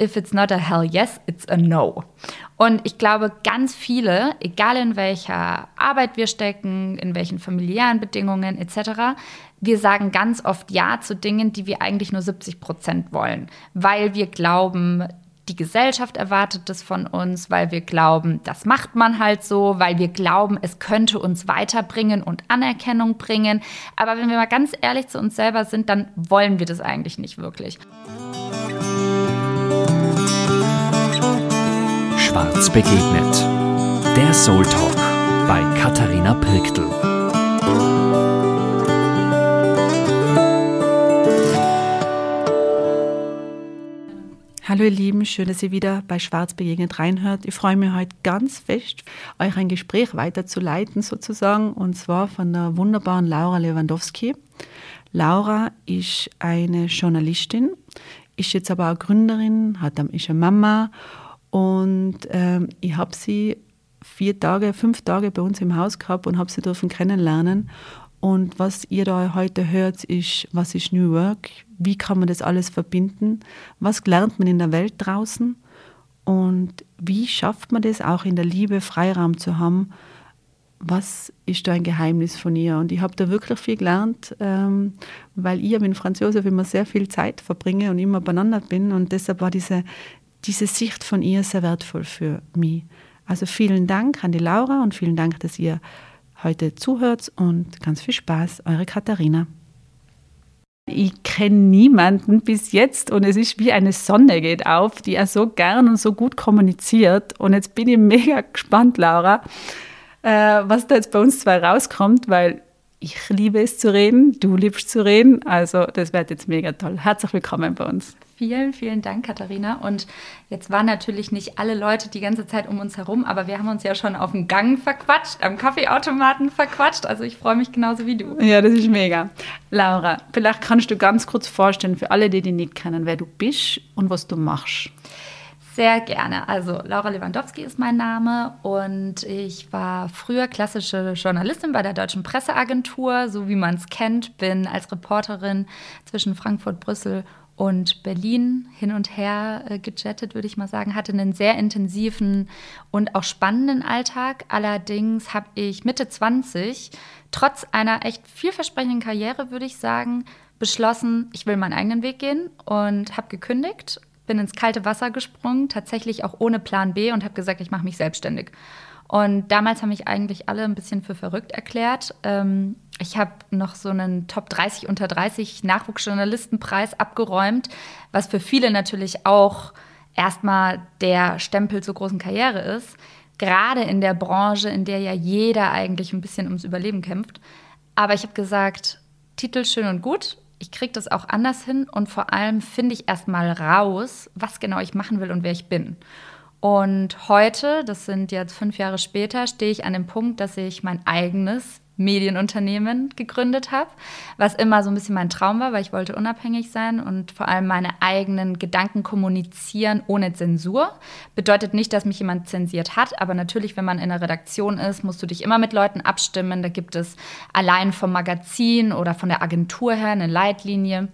If it's not a hell yes, it's a no. Und ich glaube, ganz viele, egal in welcher Arbeit wir stecken, in welchen familiären Bedingungen etc., wir sagen ganz oft Ja zu Dingen, die wir eigentlich nur 70 Prozent wollen, weil wir glauben, die Gesellschaft erwartet das von uns, weil wir glauben, das macht man halt so, weil wir glauben, es könnte uns weiterbringen und Anerkennung bringen. Aber wenn wir mal ganz ehrlich zu uns selber sind, dann wollen wir das eigentlich nicht wirklich. Schwarz begegnet. Der Soul Talk bei Katharina Pirktl. Hallo ihr Lieben, schön, dass ihr wieder bei Schwarz begegnet reinhört. Ich freue mich heute ganz fest, euch ein Gespräch weiterzuleiten sozusagen und zwar von der wunderbaren Laura Lewandowski. Laura ist eine Journalistin, ist jetzt aber auch Gründerin, hat, ist eine Mama und ähm, ich habe sie vier Tage, fünf Tage bei uns im Haus gehabt und habe sie dürfen kennenlernen. Und was ihr da heute hört, ist, was ist New Work? Wie kann man das alles verbinden? Was lernt man in der Welt draußen? Und wie schafft man das auch in der Liebe Freiraum zu haben? Was ist da ein Geheimnis von ihr? Und ich habe da wirklich viel gelernt, ähm, weil ich mit Franz Josef immer sehr viel Zeit verbringe und immer beieinander bin. Und deshalb war diese, diese Sicht von ihr sehr wertvoll für mich. Also vielen Dank an die Laura und vielen Dank, dass ihr heute zuhört und ganz viel Spaß, eure Katharina. Ich kenne niemanden bis jetzt und es ist wie eine Sonne geht auf, die er so gern und so gut kommuniziert. Und jetzt bin ich mega gespannt, Laura, äh, was da jetzt bei uns zwei rauskommt, weil ich liebe es zu reden, du liebst zu reden. Also das wird jetzt mega toll. Herzlich willkommen bei uns. Vielen, vielen Dank, Katharina. Und jetzt waren natürlich nicht alle Leute die ganze Zeit um uns herum, aber wir haben uns ja schon auf dem Gang verquatscht, am Kaffeeautomaten verquatscht. Also ich freue mich genauso wie du. Ja, das ist mega. Laura, vielleicht kannst du ganz kurz vorstellen für alle, die dich nicht kennen, wer du bist und was du machst. Sehr gerne. Also Laura Lewandowski ist mein Name und ich war früher klassische Journalistin bei der Deutschen Presseagentur, so wie man es kennt, bin als Reporterin zwischen Frankfurt, Brüssel und Berlin hin und her äh, gejettet, würde ich mal sagen, hatte einen sehr intensiven und auch spannenden Alltag. Allerdings habe ich Mitte 20, trotz einer echt vielversprechenden Karriere, würde ich sagen, beschlossen, ich will meinen eigenen Weg gehen und habe gekündigt, bin ins kalte Wasser gesprungen, tatsächlich auch ohne Plan B und habe gesagt, ich mache mich selbstständig. Und damals haben mich eigentlich alle ein bisschen für verrückt erklärt. Ähm, ich habe noch so einen Top 30 unter 30 Nachwuchsjournalistenpreis abgeräumt, was für viele natürlich auch erstmal der Stempel zur großen Karriere ist. Gerade in der Branche, in der ja jeder eigentlich ein bisschen ums Überleben kämpft. Aber ich habe gesagt, Titel schön und gut. Ich kriege das auch anders hin und vor allem finde ich erstmal raus, was genau ich machen will und wer ich bin. Und heute, das sind jetzt fünf Jahre später, stehe ich an dem Punkt, dass ich mein eigenes Medienunternehmen gegründet habe, was immer so ein bisschen mein Traum war, weil ich wollte unabhängig sein und vor allem meine eigenen Gedanken kommunizieren ohne Zensur. Bedeutet nicht, dass mich jemand zensiert hat, aber natürlich, wenn man in einer Redaktion ist, musst du dich immer mit Leuten abstimmen. Da gibt es allein vom Magazin oder von der Agentur her eine Leitlinie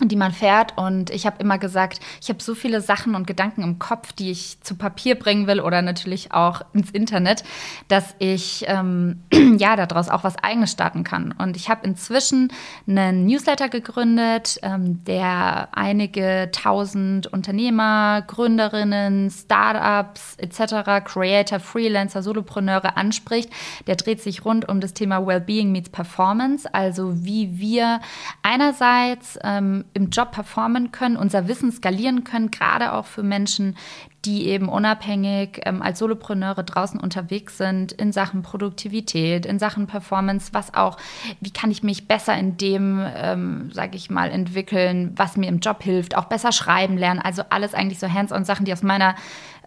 die man fährt. Und ich habe immer gesagt, ich habe so viele Sachen und Gedanken im Kopf, die ich zu Papier bringen will oder natürlich auch ins Internet, dass ich ähm, ja daraus auch was Eigenes starten kann. Und ich habe inzwischen einen Newsletter gegründet, ähm, der einige tausend Unternehmer, Gründerinnen, Startups etc., Creator, Freelancer, Solopreneure anspricht. Der dreht sich rund um das Thema Wellbeing meets Performance, also wie wir einerseits ähm, im Job performen können, unser Wissen skalieren können, gerade auch für Menschen, die eben unabhängig ähm, als Solopreneure draußen unterwegs sind in Sachen Produktivität, in Sachen Performance, was auch, wie kann ich mich besser in dem, ähm, sage ich mal, entwickeln, was mir im Job hilft, auch besser schreiben lernen, also alles eigentlich so Hands-on-Sachen, die aus meiner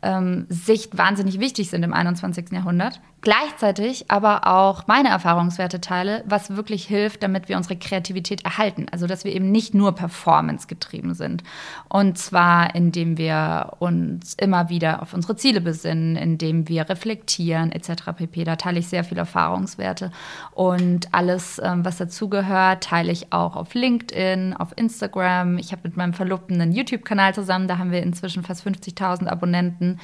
ähm, Sicht wahnsinnig wichtig sind im 21. Jahrhundert. Gleichzeitig aber auch meine Erfahrungswerte teile, was wirklich hilft, damit wir unsere Kreativität erhalten. Also, dass wir eben nicht nur Performance getrieben sind. Und zwar, indem wir uns immer wieder auf unsere Ziele besinnen, indem wir reflektieren, etc. pp. Da teile ich sehr viele Erfahrungswerte. Und alles, ähm, was dazugehört, teile ich auch auf LinkedIn, auf Instagram. Ich habe mit meinem Verlobten einen YouTube-Kanal zusammen, da haben wir inzwischen fast 50.000 Abonnenten.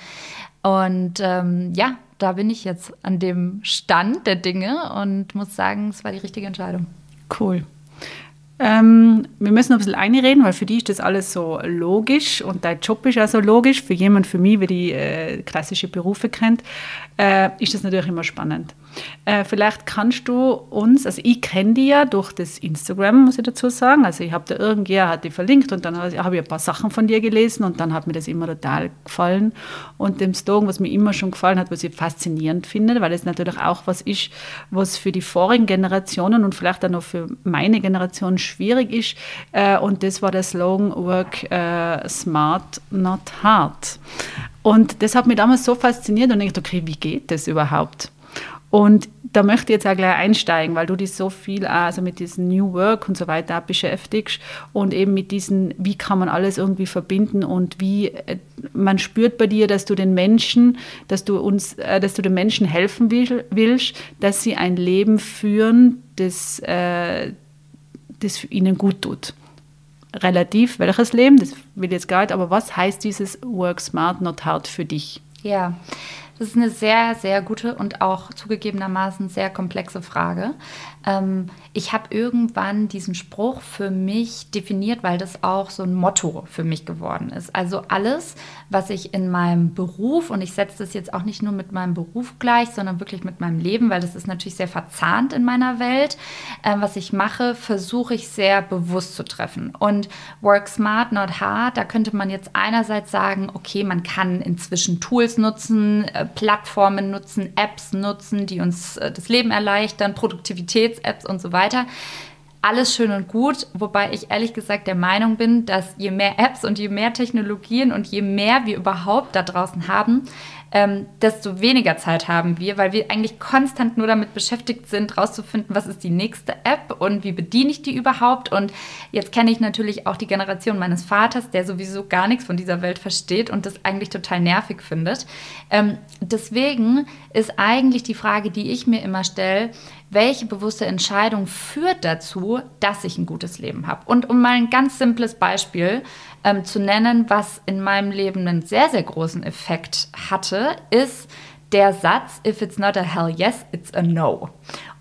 Und ähm, ja, da bin ich jetzt an dem Stand der Dinge und muss sagen, es war die richtige Entscheidung. Cool. Ähm, wir müssen ein bisschen einreden, weil für die ist das alles so logisch und dein Job ist auch so logisch. Für jemand, für mich, der die äh, klassische Berufe kennt, äh, ist das natürlich immer spannend. Äh, vielleicht kannst du uns, also ich kenne die ja durch das Instagram, muss ich dazu sagen. Also ich habe da irgendjemand hat die verlinkt und dann habe ich ein paar Sachen von dir gelesen und dann hat mir das immer total gefallen. Und dem Slogan, was mir immer schon gefallen hat, was ich faszinierend finde, weil es natürlich auch was ist, was für die vorigen Generationen und vielleicht auch noch für meine Generation schwierig ist. Äh, und das war der Slogan Work uh, Smart, Not Hard. Und das hat mich damals so fasziniert und ich dachte, okay, wie geht das überhaupt? Und da möchte ich jetzt auch gleich einsteigen, weil du dich so viel also mit diesem New Work und so weiter beschäftigst und eben mit diesen, wie kann man alles irgendwie verbinden und wie äh, man spürt bei dir, dass du den Menschen, dass du uns, äh, dass du den Menschen helfen willst, dass sie ein Leben führen, das, äh, das ihnen gut tut. Relativ, welches Leben, das will ich jetzt gar nicht, aber was heißt dieses Work Smart, Not Hard für dich? Ja, das ist eine sehr, sehr gute und auch zugegebenermaßen sehr komplexe Frage. Ähm, ich habe irgendwann diesen Spruch für mich definiert, weil das auch so ein Motto für mich geworden ist. Also alles, was ich in meinem Beruf, und ich setze das jetzt auch nicht nur mit meinem Beruf gleich, sondern wirklich mit meinem Leben, weil das ist natürlich sehr verzahnt in meiner Welt, äh, was ich mache, versuche ich sehr bewusst zu treffen. Und Work Smart, Not Hard, da könnte man jetzt einerseits sagen, okay, man kann inzwischen Tools nutzen, äh, Plattformen nutzen, Apps nutzen, die uns äh, das Leben erleichtern, Produktivitäts-Apps und so weiter alles schön und gut, wobei ich ehrlich gesagt der Meinung bin, dass je mehr Apps und je mehr Technologien und je mehr wir überhaupt da draußen haben, ähm, desto weniger Zeit haben wir, weil wir eigentlich konstant nur damit beschäftigt sind, rauszufinden, was ist die nächste App und wie bediene ich die überhaupt. Und jetzt kenne ich natürlich auch die Generation meines Vaters, der sowieso gar nichts von dieser Welt versteht und das eigentlich total nervig findet. Ähm, deswegen ist eigentlich die Frage, die ich mir immer stelle, welche bewusste Entscheidung führt dazu, dass ich ein gutes Leben habe. Und um mal ein ganz simples Beispiel ähm, zu nennen, was in meinem Leben einen sehr, sehr großen Effekt hatte, ist der Satz, if it's not a hell yes, it's a no.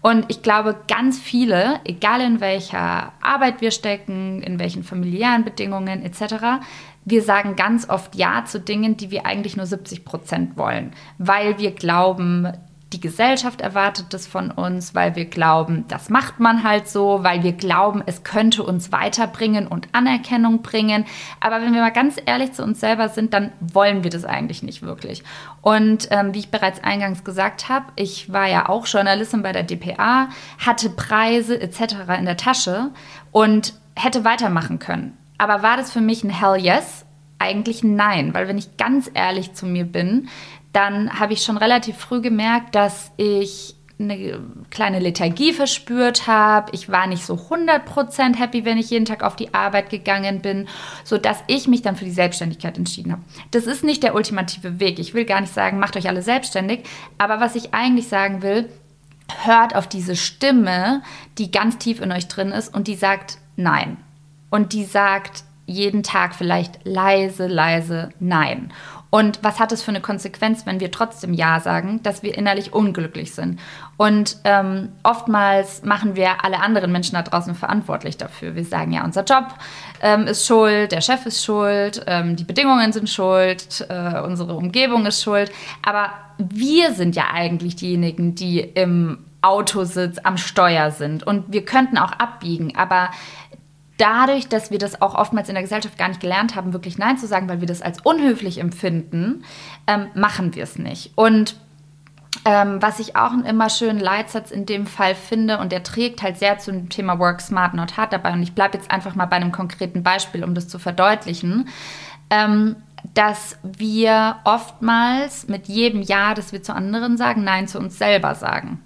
Und ich glaube, ganz viele, egal in welcher Arbeit wir stecken, in welchen familiären Bedingungen etc., wir sagen ganz oft Ja zu Dingen, die wir eigentlich nur 70 Prozent wollen, weil wir glauben, die Gesellschaft erwartet das von uns, weil wir glauben, das macht man halt so, weil wir glauben, es könnte uns weiterbringen und Anerkennung bringen. Aber wenn wir mal ganz ehrlich zu uns selber sind, dann wollen wir das eigentlich nicht wirklich. Und ähm, wie ich bereits eingangs gesagt habe, ich war ja auch Journalistin bei der DPA, hatte Preise etc. in der Tasche und hätte weitermachen können. Aber war das für mich ein Hell yes? Eigentlich nein, weil wenn ich ganz ehrlich zu mir bin, dann habe ich schon relativ früh gemerkt, dass ich eine kleine Lethargie verspürt habe. Ich war nicht so 100% happy, wenn ich jeden Tag auf die Arbeit gegangen bin, sodass ich mich dann für die Selbstständigkeit entschieden habe. Das ist nicht der ultimative Weg. Ich will gar nicht sagen, macht euch alle selbstständig. Aber was ich eigentlich sagen will, hört auf diese Stimme, die ganz tief in euch drin ist und die sagt Nein. Und die sagt jeden Tag vielleicht leise, leise Nein. Und was hat es für eine Konsequenz, wenn wir trotzdem Ja sagen, dass wir innerlich unglücklich sind? Und ähm, oftmals machen wir alle anderen Menschen da draußen verantwortlich dafür. Wir sagen ja, unser Job ähm, ist schuld, der Chef ist schuld, ähm, die Bedingungen sind schuld, äh, unsere Umgebung ist schuld. Aber wir sind ja eigentlich diejenigen, die im Autositz am Steuer sind. Und wir könnten auch abbiegen, aber dadurch, dass wir das auch oftmals in der Gesellschaft gar nicht gelernt haben, wirklich Nein zu sagen, weil wir das als unhöflich empfinden, ähm, machen wir es nicht. Und ähm, was ich auch einen immer schönen Leitsatz in dem Fall finde, und der trägt halt sehr zum Thema Work Smart, Not Hard dabei, und ich bleibe jetzt einfach mal bei einem konkreten Beispiel, um das zu verdeutlichen. Ähm, dass wir oftmals mit jedem Ja, das wir zu anderen sagen, Nein zu uns selber sagen.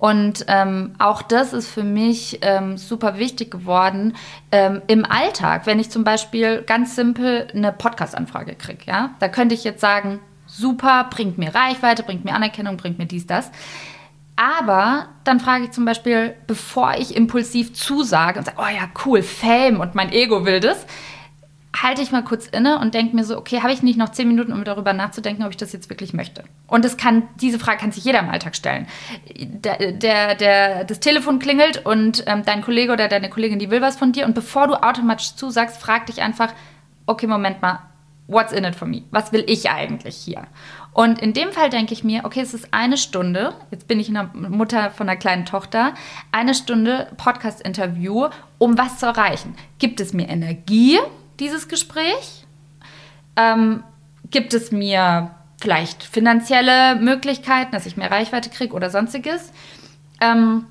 Und ähm, auch das ist für mich ähm, super wichtig geworden ähm, im Alltag. Wenn ich zum Beispiel ganz simpel eine Podcast-Anfrage kriege, ja, da könnte ich jetzt sagen, super, bringt mir Reichweite, bringt mir Anerkennung, bringt mir dies, das. Aber dann frage ich zum Beispiel, bevor ich impulsiv zusage und sage, oh ja, cool, Fame und mein Ego will das, halte ich mal kurz inne und denke mir so, okay, habe ich nicht noch zehn Minuten, um darüber nachzudenken, ob ich das jetzt wirklich möchte? Und das kann, diese Frage kann sich jeder im Alltag stellen. Der, der, der das Telefon klingelt und ähm, dein Kollege oder deine Kollegin, die will was von dir und bevor du automatisch zusagst, frag dich einfach, okay, Moment mal, what's in it for me? Was will ich eigentlich hier? Und in dem Fall denke ich mir, okay, es ist eine Stunde, jetzt bin ich eine Mutter von einer kleinen Tochter, eine Stunde Podcast-Interview, um was zu erreichen. Gibt es mir Energie? Dieses Gespräch? Ähm, gibt es mir vielleicht finanzielle Möglichkeiten, dass ich mehr Reichweite kriege oder sonstiges? Ähm,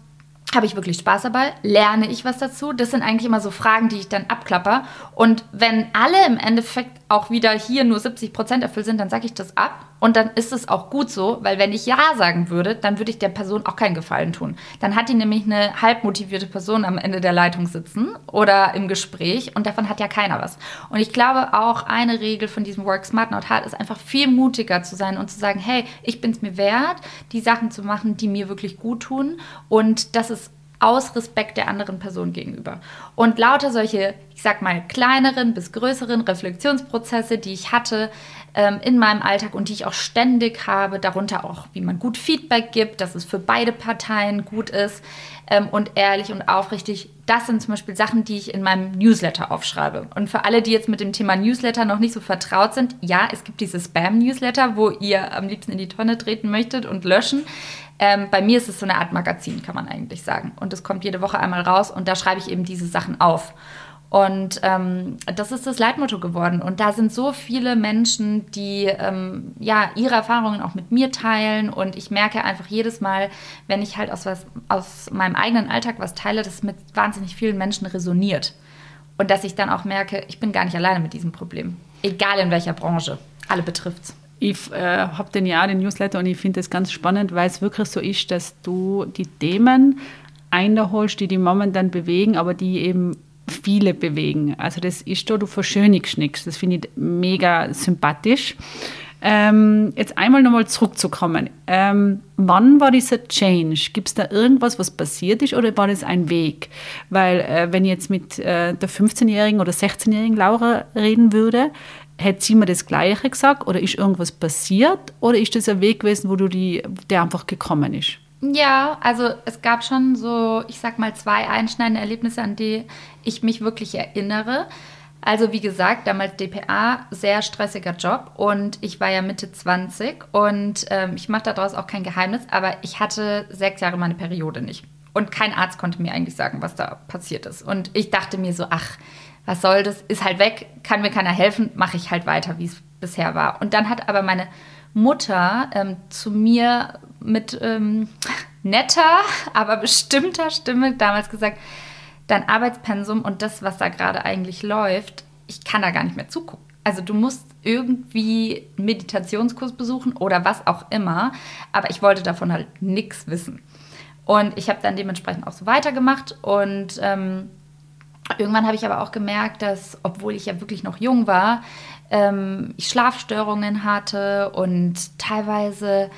habe ich wirklich Spaß dabei? Lerne ich was dazu? Das sind eigentlich immer so Fragen, die ich dann abklapper. Und wenn alle im Endeffekt auch wieder hier nur 70 Prozent erfüllt sind, dann sage ich das ab. Und dann ist es auch gut so, weil wenn ich Ja sagen würde, dann würde ich der Person auch keinen Gefallen tun. Dann hat die nämlich eine halb motivierte Person am Ende der Leitung sitzen oder im Gespräch und davon hat ja keiner was. Und ich glaube auch eine Regel von diesem Work Smart Not Hard ist einfach viel mutiger zu sein und zu sagen, hey, ich bin es mir wert, die Sachen zu machen, die mir wirklich gut tun. Und das ist aus Respekt der anderen Person gegenüber. Und lauter solche, ich sag mal, kleineren bis größeren Reflexionsprozesse, die ich hatte ähm, in meinem Alltag und die ich auch ständig habe, darunter auch, wie man gut Feedback gibt, dass es für beide Parteien gut ist ähm, und ehrlich und aufrichtig. Das sind zum Beispiel Sachen, die ich in meinem Newsletter aufschreibe. Und für alle, die jetzt mit dem Thema Newsletter noch nicht so vertraut sind, ja, es gibt diese Spam-Newsletter, wo ihr am liebsten in die Tonne treten möchtet und löschen. Ähm, bei mir ist es so eine Art Magazin, kann man eigentlich sagen. Und es kommt jede Woche einmal raus und da schreibe ich eben diese Sachen auf. Und ähm, das ist das Leitmotto geworden. Und da sind so viele Menschen, die ähm, ja ihre Erfahrungen auch mit mir teilen. Und ich merke einfach jedes Mal, wenn ich halt aus, was, aus meinem eigenen Alltag was teile, dass mit wahnsinnig vielen Menschen resoniert. Und dass ich dann auch merke, ich bin gar nicht alleine mit diesem Problem. Egal in welcher Branche. Alle betrifft es. Ich äh, habe den Jahr den Newsletter und ich finde es ganz spannend, weil es wirklich so ist, dass du die Themen einholst, die die momentan bewegen, aber die eben viele bewegen. Also das ist da, du verschönigst nichts. Das finde ich mega sympathisch. Ähm, jetzt einmal nochmal zurückzukommen. Ähm, wann war dieser Change? Gibt es da irgendwas, was passiert ist oder war das ein Weg? Weil äh, wenn ich jetzt mit äh, der 15-jährigen oder 16-jährigen Laura reden würde, hätte sie mir das Gleiche gesagt oder ist irgendwas passiert oder ist das ein Weg gewesen, wo du die, der einfach gekommen ist? Ja, also es gab schon so, ich sag mal, zwei einschneidende Erlebnisse, an die ich mich wirklich erinnere. Also wie gesagt, damals DPA, sehr stressiger Job und ich war ja Mitte 20 und ähm, ich mache daraus auch kein Geheimnis, aber ich hatte sechs Jahre meine Periode nicht. Und kein Arzt konnte mir eigentlich sagen, was da passiert ist. Und ich dachte mir so, ach, was soll das, ist halt weg, kann mir keiner helfen, mache ich halt weiter, wie es bisher war. Und dann hat aber meine Mutter ähm, zu mir mit ähm, netter, aber bestimmter Stimme damals gesagt, dein Arbeitspensum und das, was da gerade eigentlich läuft, ich kann da gar nicht mehr zugucken. Also du musst irgendwie einen Meditationskurs besuchen oder was auch immer, aber ich wollte davon halt nichts wissen. Und ich habe dann dementsprechend auch so weitergemacht und ähm, irgendwann habe ich aber auch gemerkt, dass, obwohl ich ja wirklich noch jung war, ähm, ich Schlafstörungen hatte und teilweise,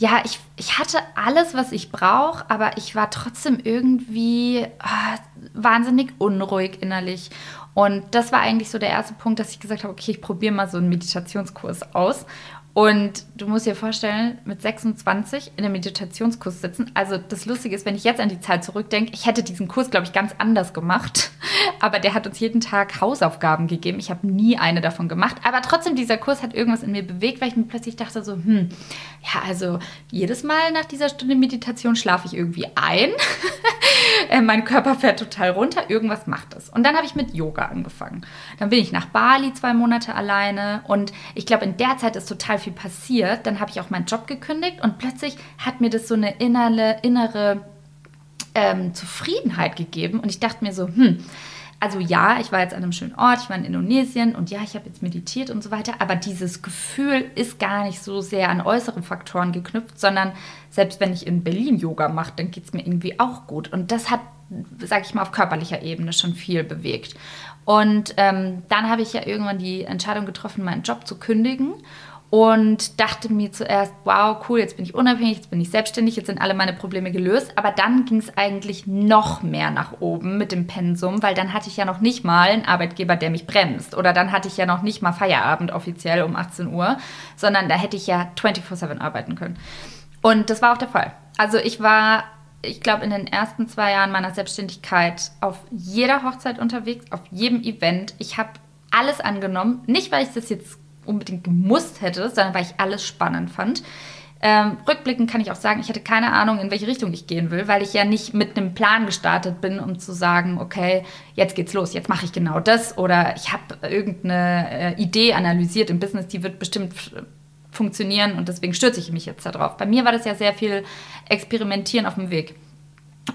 ja, ich, ich hatte alles, was ich brauche, aber ich war trotzdem irgendwie oh, wahnsinnig unruhig innerlich. Und das war eigentlich so der erste Punkt, dass ich gesagt habe, okay, ich probiere mal so einen Meditationskurs aus. Und du musst dir vorstellen, mit 26 in einem Meditationskurs sitzen. Also das Lustige ist, wenn ich jetzt an die Zeit zurückdenke, ich hätte diesen Kurs, glaube ich, ganz anders gemacht. Aber der hat uns jeden Tag Hausaufgaben gegeben. Ich habe nie eine davon gemacht. Aber trotzdem, dieser Kurs hat irgendwas in mir bewegt, weil ich mir plötzlich dachte so, hm, ja, also jedes Mal nach dieser Stunde Meditation schlafe ich irgendwie ein. Äh, mein Körper fährt total runter. Irgendwas macht es. Und dann habe ich mit Yoga angefangen. Dann bin ich nach Bali zwei Monate alleine. Und ich glaube, in der Zeit ist total viel passiert. Dann habe ich auch meinen Job gekündigt und plötzlich hat mir das so eine innere, innere ähm, Zufriedenheit gegeben. Und ich dachte mir so, hm, also ja, ich war jetzt an einem schönen Ort, ich war in Indonesien und ja, ich habe jetzt meditiert und so weiter, aber dieses Gefühl ist gar nicht so sehr an äußere Faktoren geknüpft, sondern selbst wenn ich in Berlin Yoga mache, dann geht es mir irgendwie auch gut. Und das hat, sage ich mal, auf körperlicher Ebene schon viel bewegt. Und ähm, dann habe ich ja irgendwann die Entscheidung getroffen, meinen Job zu kündigen und dachte mir zuerst, wow, cool, jetzt bin ich unabhängig, jetzt bin ich selbstständig, jetzt sind alle meine Probleme gelöst. Aber dann ging es eigentlich noch mehr nach oben mit dem Pensum, weil dann hatte ich ja noch nicht mal einen Arbeitgeber, der mich bremst. Oder dann hatte ich ja noch nicht mal Feierabend offiziell um 18 Uhr, sondern da hätte ich ja 24-7 arbeiten können. Und das war auch der Fall. Also ich war, ich glaube, in den ersten zwei Jahren meiner Selbstständigkeit auf jeder Hochzeit unterwegs, auf jedem Event. Ich habe alles angenommen, nicht weil ich das jetzt unbedingt gemusst hätte, sondern weil ich alles spannend fand. Ähm, rückblickend kann ich auch sagen, ich hatte keine Ahnung, in welche Richtung ich gehen will, weil ich ja nicht mit einem Plan gestartet bin, um zu sagen, okay, jetzt geht's los, jetzt mache ich genau das oder ich habe irgendeine äh, Idee analysiert im Business, die wird bestimmt funktionieren und deswegen stürze ich mich jetzt darauf. Bei mir war das ja sehr viel Experimentieren auf dem Weg.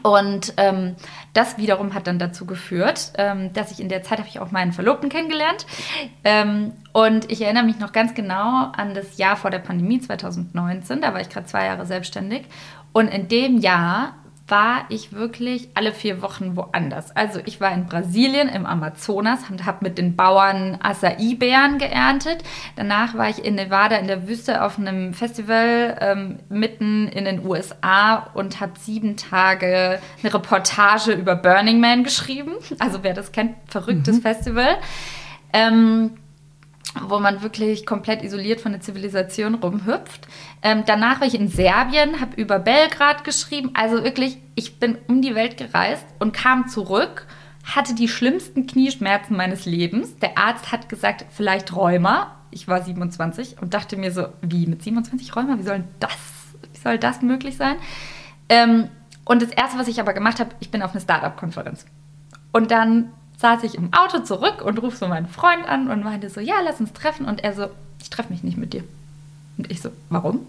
Und ähm, das wiederum hat dann dazu geführt, ähm, dass ich in der Zeit habe ich auch meinen Verlobten kennengelernt. Ähm, und ich erinnere mich noch ganz genau an das Jahr vor der Pandemie 2019. Da war ich gerade zwei Jahre selbstständig. Und in dem Jahr war ich wirklich alle vier Wochen woanders. Also ich war in Brasilien im Amazonas und habe mit den Bauern Acai-Beeren geerntet. Danach war ich in Nevada in der Wüste auf einem Festival ähm, mitten in den USA und habe sieben Tage eine Reportage über Burning Man geschrieben. Also wer das kennt, verrücktes mhm. Festival. Ähm, wo man wirklich komplett isoliert von der Zivilisation rumhüpft. Ähm, danach war ich in Serbien, habe über Belgrad geschrieben. Also wirklich, ich bin um die Welt gereist und kam zurück, hatte die schlimmsten Knieschmerzen meines Lebens. Der Arzt hat gesagt, vielleicht Rheuma. Ich war 27 und dachte mir so, wie mit 27 Rheuma? Wie soll das, wie soll das möglich sein? Ähm, und das Erste, was ich aber gemacht habe, ich bin auf eine Startup-Konferenz. Und dann saß ich im Auto zurück und rufe so meinen Freund an und meinte so, ja, lass uns treffen. Und er so, ich treffe mich nicht mit dir. Und ich so, warum?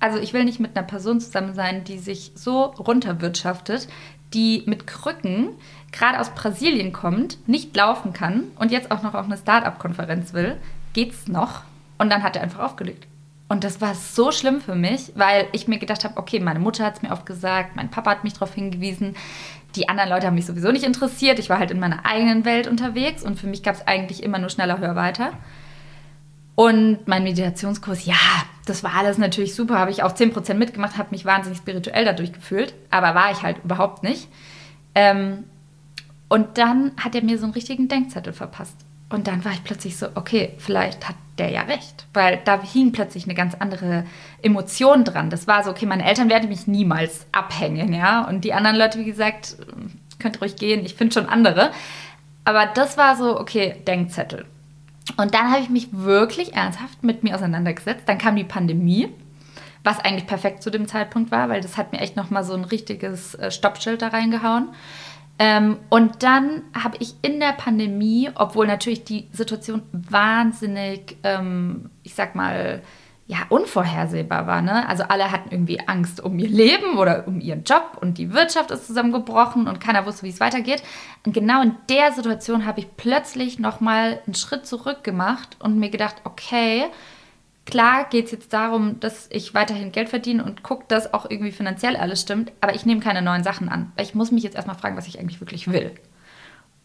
Also ich will nicht mit einer Person zusammen sein, die sich so runterwirtschaftet, die mit Krücken gerade aus Brasilien kommt, nicht laufen kann und jetzt auch noch auf eine Start-up-Konferenz will. Geht's noch? Und dann hat er einfach aufgelegt. Und das war so schlimm für mich, weil ich mir gedacht habe, okay, meine Mutter hat es mir oft gesagt, mein Papa hat mich darauf hingewiesen, die anderen Leute haben mich sowieso nicht interessiert. Ich war halt in meiner eigenen Welt unterwegs und für mich gab es eigentlich immer nur schneller, höher, weiter. Und mein Meditationskurs, ja, das war alles natürlich super, habe ich auch 10% mitgemacht, habe mich wahnsinnig spirituell dadurch gefühlt, aber war ich halt überhaupt nicht. Ähm, und dann hat er mir so einen richtigen Denkzettel verpasst. Und dann war ich plötzlich so, okay, vielleicht hat der ja recht. Weil da hing plötzlich eine ganz andere Emotion dran. Das war so, okay, meine Eltern werden mich niemals abhängen, ja. Und die anderen Leute, wie gesagt, könnt ruhig gehen, ich finde schon andere. Aber das war so, okay, Denkzettel. Und dann habe ich mich wirklich ernsthaft mit mir auseinandergesetzt. Dann kam die Pandemie, was eigentlich perfekt zu dem Zeitpunkt war, weil das hat mir echt nochmal so ein richtiges äh, Stoppschild da reingehauen. Ähm, und dann habe ich in der Pandemie, obwohl natürlich die Situation wahnsinnig, ähm, ich sag mal, ja, unvorhersehbar war. Ne? Also alle hatten irgendwie Angst um ihr Leben oder um ihren Job und die Wirtschaft ist zusammengebrochen und keiner wusste, wie es weitergeht. Und genau in der Situation habe ich plötzlich nochmal einen Schritt zurück gemacht und mir gedacht, okay, Klar geht es jetzt darum, dass ich weiterhin Geld verdiene und gucke, dass auch irgendwie finanziell alles stimmt, aber ich nehme keine neuen Sachen an. Weil ich muss mich jetzt erstmal fragen, was ich eigentlich wirklich will.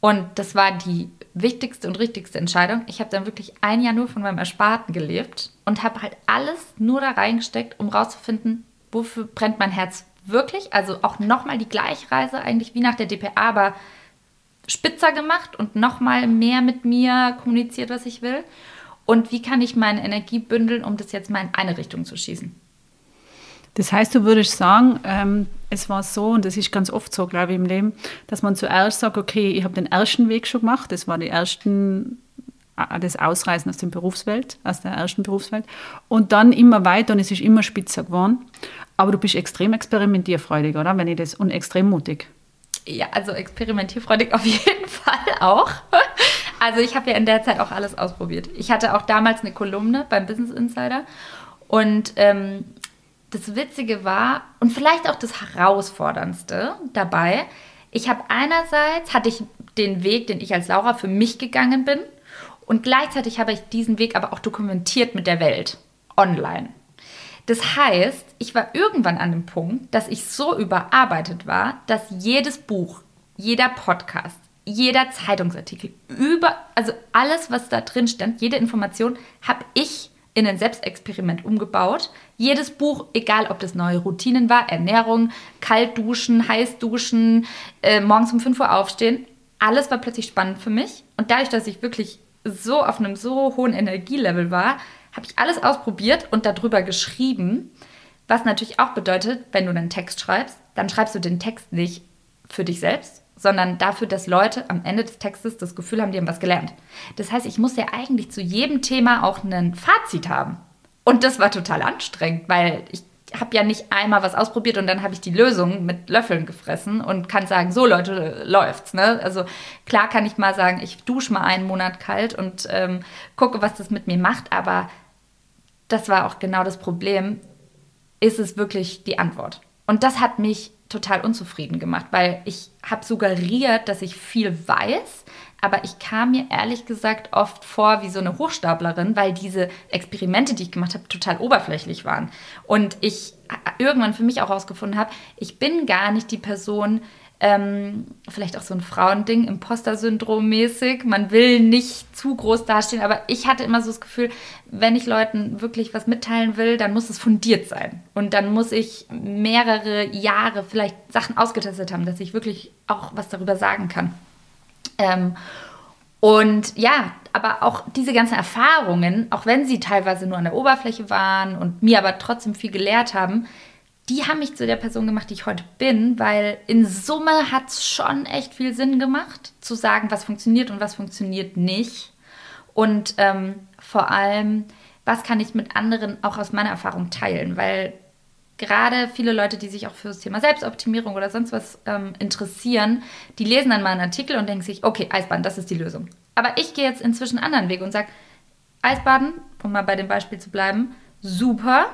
Und das war die wichtigste und richtigste Entscheidung. Ich habe dann wirklich ein Jahr nur von meinem Ersparten gelebt und habe halt alles nur da reingesteckt, um rauszufinden, wofür brennt mein Herz wirklich. Also auch nochmal die Gleichreise, eigentlich wie nach der DPA, aber spitzer gemacht und nochmal mehr mit mir kommuniziert, was ich will und wie kann ich meine Energie bündeln, um das jetzt mal in eine Richtung zu schießen. Das heißt, du würdest sagen, ähm, es war so, und das ist ganz oft so, glaube ich, im Leben, dass man zuerst sagt, okay, ich habe den ersten Weg schon gemacht, das war die ersten, äh, das Ausreisen aus der Berufswelt, aus der ersten Berufswelt, und dann immer weiter und es ist immer spitzer geworden. Aber du bist extrem experimentierfreudig, oder? Wenn ich das, und extrem mutig. Ja, also experimentierfreudig auf jeden Fall auch. Also ich habe ja in der Zeit auch alles ausprobiert. Ich hatte auch damals eine Kolumne beim Business Insider und ähm, das Witzige war und vielleicht auch das Herausforderndste dabei, Ich habe einerseits, hatte ich den Weg, den ich als Laura für mich gegangen bin und gleichzeitig habe ich diesen Weg aber auch dokumentiert mit der Welt, online. Das heißt, ich war irgendwann an dem Punkt, dass ich so überarbeitet war, dass jedes Buch, jeder Podcast, jeder Zeitungsartikel, über, also alles, was da drin stand, jede Information, habe ich in ein Selbstexperiment umgebaut. Jedes Buch, egal ob das neue Routinen war, Ernährung, kalt duschen, heiß duschen, äh, morgens um 5 Uhr aufstehen, alles war plötzlich spannend für mich. Und dadurch, dass ich wirklich so auf einem so hohen Energielevel war, habe ich alles ausprobiert und darüber geschrieben. Was natürlich auch bedeutet, wenn du einen Text schreibst, dann schreibst du den Text nicht für dich selbst, sondern dafür, dass Leute am Ende des Textes das Gefühl haben, die haben was gelernt. Das heißt, ich muss ja eigentlich zu jedem Thema auch ein Fazit haben. Und das war total anstrengend, weil ich habe ja nicht einmal was ausprobiert und dann habe ich die Lösung mit Löffeln gefressen und kann sagen, so Leute, läuft's. Ne? Also klar kann ich mal sagen, ich dusche mal einen Monat kalt und ähm, gucke, was das mit mir macht, aber das war auch genau das Problem. Ist es wirklich die Antwort? Und das hat mich total unzufrieden gemacht, weil ich habe suggeriert, dass ich viel weiß, aber ich kam mir ehrlich gesagt oft vor wie so eine Hochstaplerin, weil diese Experimente, die ich gemacht habe, total oberflächlich waren. Und ich irgendwann für mich auch herausgefunden habe, ich bin gar nicht die Person, ähm, vielleicht auch so ein Frauending, Imposter-Syndrom mäßig. Man will nicht zu groß dastehen, aber ich hatte immer so das Gefühl, wenn ich Leuten wirklich was mitteilen will, dann muss es fundiert sein. Und dann muss ich mehrere Jahre vielleicht Sachen ausgetestet haben, dass ich wirklich auch was darüber sagen kann. Ähm, und ja, aber auch diese ganzen Erfahrungen, auch wenn sie teilweise nur an der Oberfläche waren und mir aber trotzdem viel gelehrt haben, die haben mich zu der Person gemacht, die ich heute bin, weil in Summe hat es schon echt viel Sinn gemacht, zu sagen, was funktioniert und was funktioniert nicht. Und ähm, vor allem, was kann ich mit anderen auch aus meiner Erfahrung teilen, weil gerade viele Leute, die sich auch für das Thema Selbstoptimierung oder sonst was ähm, interessieren, die lesen dann mal einen Artikel und denken sich, okay, Eisbaden, das ist die Lösung. Aber ich gehe jetzt inzwischen einen anderen Weg und sage, Eisbaden, um mal bei dem Beispiel zu bleiben, super,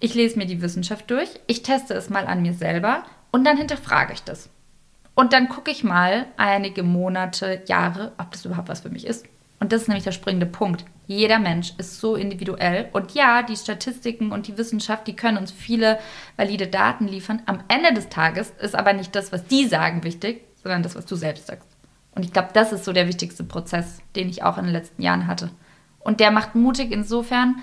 ich lese mir die Wissenschaft durch, ich teste es mal an mir selber und dann hinterfrage ich das. Und dann gucke ich mal einige Monate, Jahre, ob das überhaupt was für mich ist. Und das ist nämlich der springende Punkt. Jeder Mensch ist so individuell. Und ja, die Statistiken und die Wissenschaft, die können uns viele valide Daten liefern. Am Ende des Tages ist aber nicht das, was die sagen, wichtig, sondern das, was du selbst sagst. Und ich glaube, das ist so der wichtigste Prozess, den ich auch in den letzten Jahren hatte. Und der macht mutig insofern,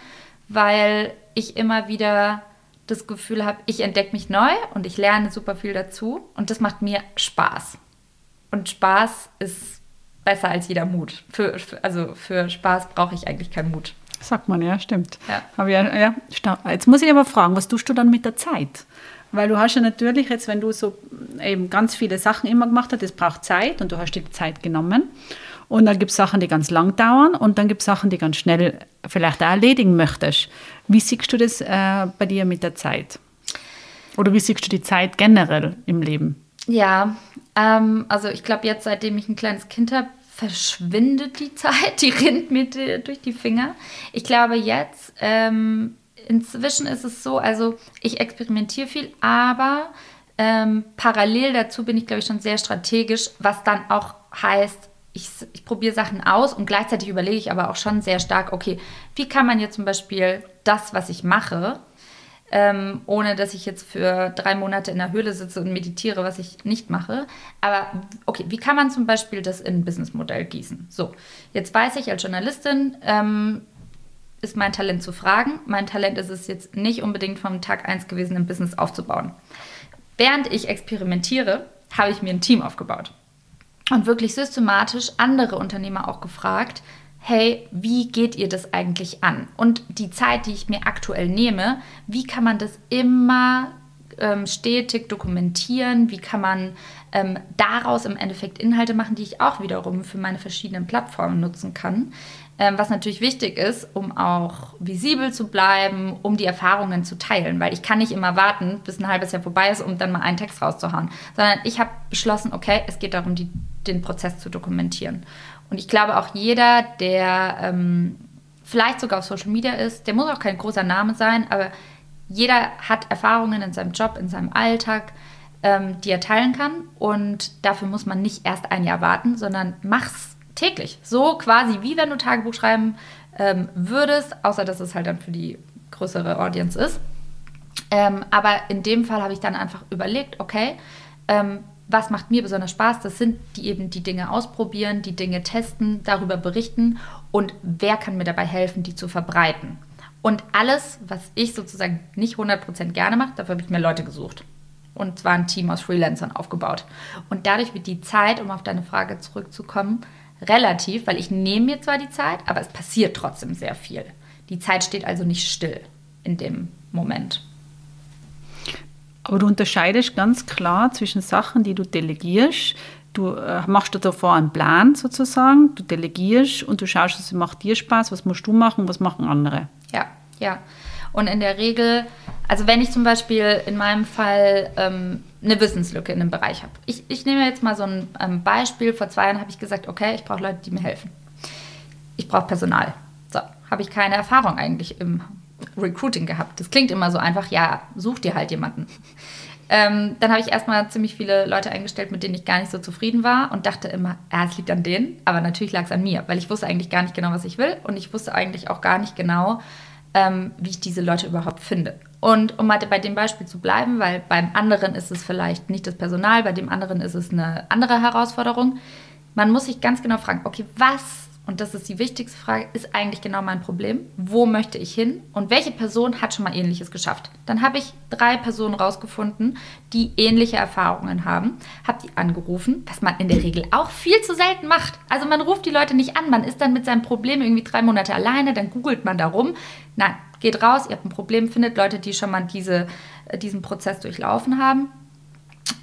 weil ich immer wieder das Gefühl habe, ich entdecke mich neu und ich lerne super viel dazu und das macht mir Spaß. Und Spaß ist besser als jeder Mut. Für, für also für Spaß brauche ich eigentlich keinen Mut. Sagt man, ja, stimmt. Ja. Ja, ja, jetzt muss ich aber fragen, was tust du dann mit der Zeit? Weil du hast ja natürlich jetzt, wenn du so eben ganz viele Sachen immer gemacht hast, das braucht Zeit und du hast dir die Zeit genommen. Und dann gibt es Sachen, die ganz lang dauern und dann gibt es Sachen, die ganz schnell vielleicht auch erledigen möchtest. Wie siehst du das äh, bei dir mit der Zeit? Oder wie siehst du die Zeit generell im Leben? Ja, ähm, also ich glaube jetzt, seitdem ich ein kleines Kind habe, verschwindet die Zeit, die rinnt mir durch die Finger. Ich glaube jetzt, ähm, inzwischen ist es so, also ich experimentiere viel, aber ähm, parallel dazu bin ich, glaube ich, schon sehr strategisch, was dann auch heißt, ich, ich probiere Sachen aus und gleichzeitig überlege ich aber auch schon sehr stark, okay, wie kann man jetzt zum Beispiel das, was ich mache, ähm, ohne dass ich jetzt für drei Monate in der Höhle sitze und meditiere, was ich nicht mache. Aber okay, wie kann man zum Beispiel das in ein Businessmodell gießen? So, jetzt weiß ich als Journalistin, ähm, ist mein Talent zu fragen. Mein Talent ist es jetzt nicht unbedingt vom Tag 1 gewesen, ein Business aufzubauen. Während ich experimentiere, habe ich mir ein Team aufgebaut und wirklich systematisch andere Unternehmer auch gefragt, hey, wie geht ihr das eigentlich an? Und die Zeit, die ich mir aktuell nehme, wie kann man das immer ähm, stetig dokumentieren? Wie kann man ähm, daraus im Endeffekt Inhalte machen, die ich auch wiederum für meine verschiedenen Plattformen nutzen kann? Ähm, was natürlich wichtig ist, um auch visibel zu bleiben, um die Erfahrungen zu teilen, weil ich kann nicht immer warten, bis ein halbes Jahr vorbei ist, um dann mal einen Text rauszuhauen, sondern ich habe beschlossen, okay, es geht darum, die, den Prozess zu dokumentieren. Und ich glaube auch jeder, der ähm, vielleicht sogar auf Social Media ist, der muss auch kein großer Name sein, aber jeder hat Erfahrungen in seinem Job, in seinem Alltag, ähm, die er teilen kann. Und dafür muss man nicht erst ein Jahr warten, sondern mach's täglich. So quasi wie wenn du Tagebuch schreiben ähm, würdest, außer dass es halt dann für die größere Audience ist. Ähm, aber in dem Fall habe ich dann einfach überlegt, okay, ähm, was macht mir besonders Spaß? Das sind die eben die Dinge ausprobieren, die Dinge testen, darüber berichten und wer kann mir dabei helfen, die zu verbreiten. Und alles, was ich sozusagen nicht 100% gerne mache, dafür habe ich mir Leute gesucht. Und zwar ein Team aus Freelancern aufgebaut. Und dadurch wird die Zeit, um auf deine Frage zurückzukommen, relativ, weil ich nehme mir zwar die Zeit, aber es passiert trotzdem sehr viel. Die Zeit steht also nicht still in dem Moment. Aber du unterscheidest ganz klar zwischen Sachen, die du delegierst. Du äh, machst davor einen Plan sozusagen, du delegierst und du schaust, was macht dir Spaß, was musst du machen, was machen andere. Ja, ja. Und in der Regel, also wenn ich zum Beispiel in meinem Fall ähm, eine Wissenslücke in einem Bereich habe. Ich, ich nehme jetzt mal so ein ähm, Beispiel. Vor zwei Jahren habe ich gesagt, okay, ich brauche Leute, die mir helfen. Ich brauche Personal. So, habe ich keine Erfahrung eigentlich im Recruiting gehabt. Das klingt immer so einfach, ja, such dir halt jemanden. Ähm, dann habe ich erstmal ziemlich viele Leute eingestellt, mit denen ich gar nicht so zufrieden war und dachte immer, ja, es liegt an denen, aber natürlich lag es an mir, weil ich wusste eigentlich gar nicht genau, was ich will und ich wusste eigentlich auch gar nicht genau, ähm, wie ich diese Leute überhaupt finde. Und um mal bei dem Beispiel zu bleiben, weil beim anderen ist es vielleicht nicht das Personal, bei dem anderen ist es eine andere Herausforderung. Man muss sich ganz genau fragen, okay, was und das ist die wichtigste Frage, ist eigentlich genau mein Problem. Wo möchte ich hin und welche Person hat schon mal ähnliches geschafft? Dann habe ich drei Personen rausgefunden, die ähnliche Erfahrungen haben, habe die angerufen, was man in der Regel auch viel zu selten macht. Also man ruft die Leute nicht an, man ist dann mit seinem Problem irgendwie drei Monate alleine, dann googelt man darum. Nein, geht raus, ihr habt ein Problem, findet Leute, die schon mal diese, äh, diesen Prozess durchlaufen haben.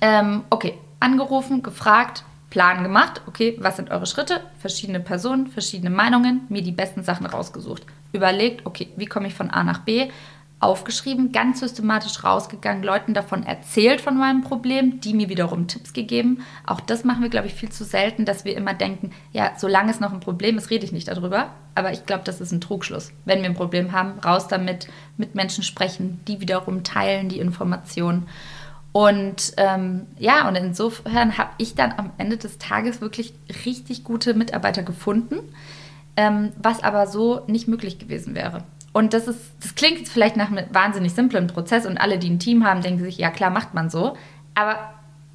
Ähm, okay, angerufen, gefragt, Plan gemacht, okay, was sind eure Schritte? Verschiedene Personen, verschiedene Meinungen, mir die besten Sachen rausgesucht. Überlegt, okay, wie komme ich von A nach B? Aufgeschrieben, ganz systematisch rausgegangen, Leuten davon erzählt von meinem Problem, die mir wiederum Tipps gegeben. Auch das machen wir, glaube ich, viel zu selten, dass wir immer denken, ja, solange es noch ein Problem ist, rede ich nicht darüber. Aber ich glaube, das ist ein Trugschluss. Wenn wir ein Problem haben, raus damit, mit Menschen sprechen, die wiederum teilen die Informationen. Und ähm, ja, und insofern habe ich dann am Ende des Tages wirklich richtig gute Mitarbeiter gefunden, ähm, was aber so nicht möglich gewesen wäre. Und das ist, das klingt jetzt vielleicht nach einem wahnsinnig simplen Prozess und alle, die ein Team haben, denken sich, ja klar, macht man so. Aber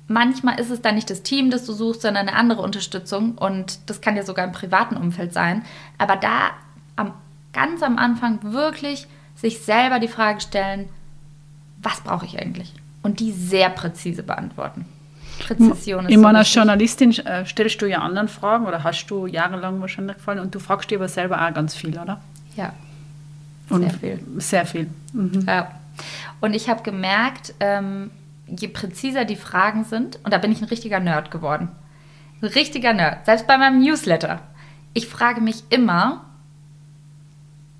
manchmal ist es dann nicht das Team, das du suchst, sondern eine andere Unterstützung. Und das kann ja sogar im privaten Umfeld sein. Aber da am, ganz am Anfang wirklich sich selber die Frage stellen, was brauche ich eigentlich? Und die sehr präzise beantworten. Präzision ist Ich meine, als Journalistin äh, stellst du ja anderen Fragen oder hast du jahrelang wahrscheinlich gefallen und du fragst dir aber selber auch ganz viel, oder? Ja. Sehr und viel. Sehr viel. Mhm. Ja. Und ich habe gemerkt, ähm, je präziser die Fragen sind, und da bin ich ein richtiger Nerd geworden. Ein richtiger Nerd. Selbst bei meinem Newsletter. Ich frage mich immer,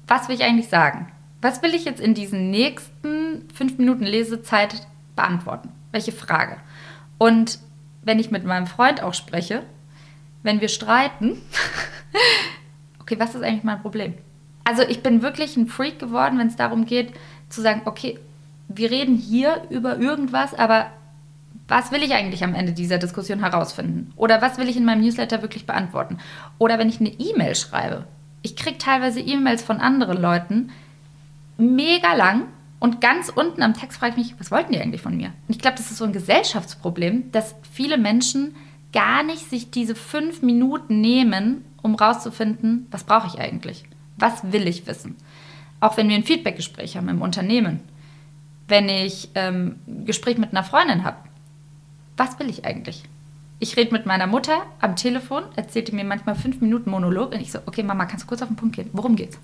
was will ich eigentlich sagen? Was will ich jetzt in diesen nächsten fünf Minuten Lesezeit beantworten? Welche Frage? Und wenn ich mit meinem Freund auch spreche, wenn wir streiten, okay, was ist eigentlich mein Problem? Also ich bin wirklich ein Freak geworden, wenn es darum geht zu sagen, okay, wir reden hier über irgendwas, aber was will ich eigentlich am Ende dieser Diskussion herausfinden? Oder was will ich in meinem Newsletter wirklich beantworten? Oder wenn ich eine E-Mail schreibe. Ich kriege teilweise E-Mails von anderen Leuten, mega lang, und ganz unten am Text frage ich mich, was wollten die eigentlich von mir? Und ich glaube, das ist so ein Gesellschaftsproblem, dass viele Menschen gar nicht sich diese fünf Minuten nehmen, um rauszufinden, was brauche ich eigentlich? Was will ich wissen? Auch wenn wir ein Feedbackgespräch haben im Unternehmen, wenn ich ähm, ein Gespräch mit einer Freundin habe, was will ich eigentlich? Ich rede mit meiner Mutter am Telefon, erzählt mir manchmal fünf Minuten Monolog und ich so, okay Mama, kannst du kurz auf den Punkt gehen? Worum geht's?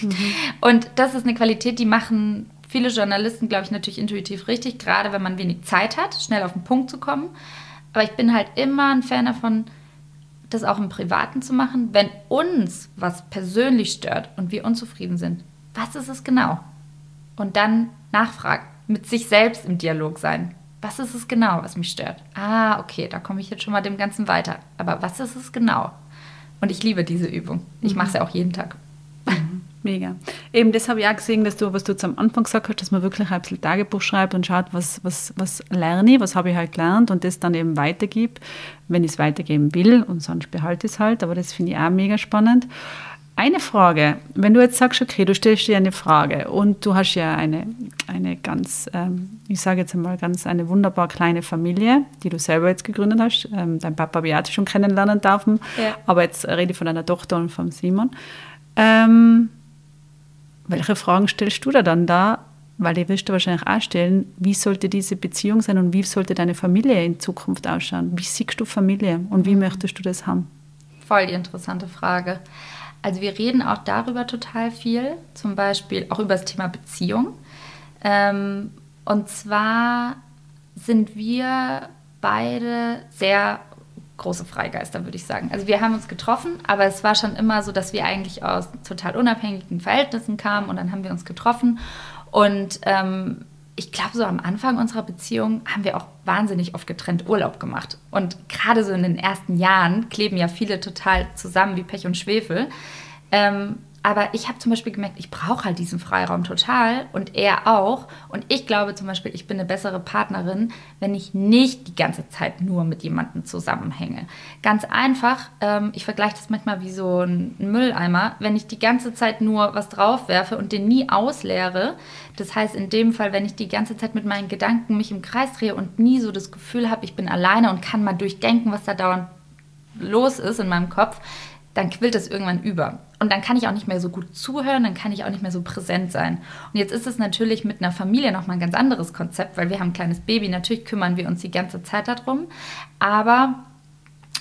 Mhm. Und das ist eine Qualität, die machen viele Journalisten, glaube ich, natürlich intuitiv richtig, gerade wenn man wenig Zeit hat, schnell auf den Punkt zu kommen. Aber ich bin halt immer ein Fan davon, das auch im Privaten zu machen, wenn uns was persönlich stört und wir unzufrieden sind. Was ist es genau? Und dann nachfragen, mit sich selbst im Dialog sein. Was ist es genau, was mich stört? Ah, okay, da komme ich jetzt schon mal dem Ganzen weiter. Aber was ist es genau? Und ich liebe diese Übung. Ich mache es ja auch jeden Tag. Mhm. Mega. Eben das habe ich auch gesehen, dass du, was du am Anfang gesagt hast, dass man wirklich ein bisschen Tagebuch schreibt und schaut, was, was, was lerne ich, was habe ich halt gelernt und das dann eben weitergibt, wenn ich es weitergeben will und sonst behalte ich es halt. Aber das finde ich auch mega spannend. Eine Frage, wenn du jetzt sagst, okay, du stellst dir eine Frage und du hast ja eine, eine ganz, ähm, ich sage jetzt einmal ganz eine wunderbar kleine Familie, die du selber jetzt gegründet hast. Ähm, dein Papa habe ich auch schon kennenlernen dürfen, ja. aber jetzt rede ich von deiner Tochter und von Simon. Ähm, welche Fragen stellst du da dann da? Weil die wirst du wahrscheinlich auch stellen, wie sollte diese Beziehung sein und wie sollte deine Familie in Zukunft ausschauen? Wie siehst du Familie und wie möchtest du das haben? Voll die interessante Frage. Also wir reden auch darüber total viel, zum Beispiel auch über das Thema Beziehung. Ähm, und zwar sind wir beide sehr große Freigeister, würde ich sagen. Also wir haben uns getroffen, aber es war schon immer so, dass wir eigentlich aus total unabhängigen Verhältnissen kamen und dann haben wir uns getroffen. Und ähm, ich glaube, so am Anfang unserer Beziehung haben wir auch wahnsinnig oft getrennt Urlaub gemacht. Und gerade so in den ersten Jahren kleben ja viele total zusammen wie Pech und Schwefel. Ähm, aber ich habe zum Beispiel gemerkt, ich brauche halt diesen Freiraum total und er auch. Und ich glaube zum Beispiel, ich bin eine bessere Partnerin, wenn ich nicht die ganze Zeit nur mit jemandem zusammenhänge. Ganz einfach, ähm, ich vergleiche das manchmal wie so ein Mülleimer. Wenn ich die ganze Zeit nur was draufwerfe und den nie ausleere, das heißt in dem Fall, wenn ich die ganze Zeit mit meinen Gedanken mich im Kreis drehe und nie so das Gefühl habe, ich bin alleine und kann mal durchdenken, was da dauernd los ist in meinem Kopf, dann quillt es irgendwann über. Und dann kann ich auch nicht mehr so gut zuhören, dann kann ich auch nicht mehr so präsent sein. Und jetzt ist es natürlich mit einer Familie nochmal ein ganz anderes Konzept, weil wir haben ein kleines Baby, natürlich kümmern wir uns die ganze Zeit darum. Aber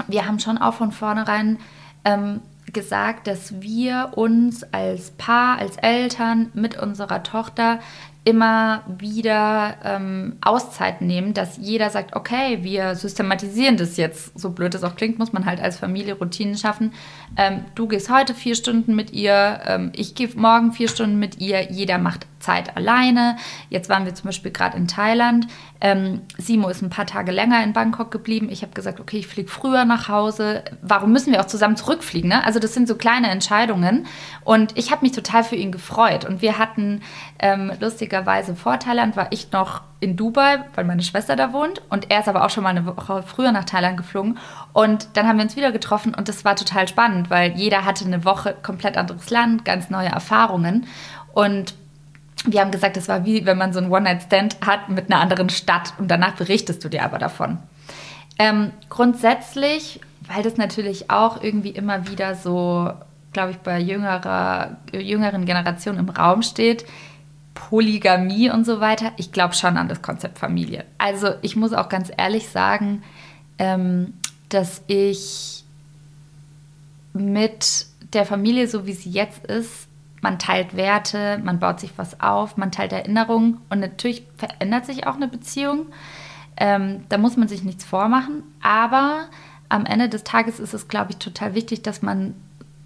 wir haben schon auch von vornherein ähm, gesagt, dass wir uns als Paar, als Eltern mit unserer Tochter immer wieder ähm, Auszeiten nehmen, dass jeder sagt, okay, wir systematisieren das jetzt, so blöd es auch klingt, muss man halt als Familie Routinen schaffen. Ähm, du gehst heute vier Stunden mit ihr, ähm, ich gehe morgen vier Stunden mit ihr, jeder macht Zeit alleine. Jetzt waren wir zum Beispiel gerade in Thailand. Ähm, Simo ist ein paar Tage länger in Bangkok geblieben. Ich habe gesagt, okay, ich fliege früher nach Hause. Warum müssen wir auch zusammen zurückfliegen? Ne? Also das sind so kleine Entscheidungen. Und ich habe mich total für ihn gefreut. Und wir hatten ähm, lustigerweise vor Thailand war ich noch in Dubai, weil meine Schwester da wohnt. Und er ist aber auch schon mal eine Woche früher nach Thailand geflogen. Und dann haben wir uns wieder getroffen und das war total spannend, weil jeder hatte eine Woche komplett anderes Land, ganz neue Erfahrungen. Und wir haben gesagt, das war wie wenn man so einen One-Night-Stand hat mit einer anderen Stadt und danach berichtest du dir aber davon. Ähm, grundsätzlich, weil das natürlich auch irgendwie immer wieder so, glaube ich, bei jüngerer, jüngeren Generationen im Raum steht, Polygamie und so weiter, ich glaube schon an das Konzept Familie. Also ich muss auch ganz ehrlich sagen, ähm, dass ich mit der Familie, so wie sie jetzt ist, man teilt Werte, man baut sich was auf, man teilt Erinnerungen und natürlich verändert sich auch eine Beziehung. Ähm, da muss man sich nichts vormachen, aber am Ende des Tages ist es, glaube ich, total wichtig, dass man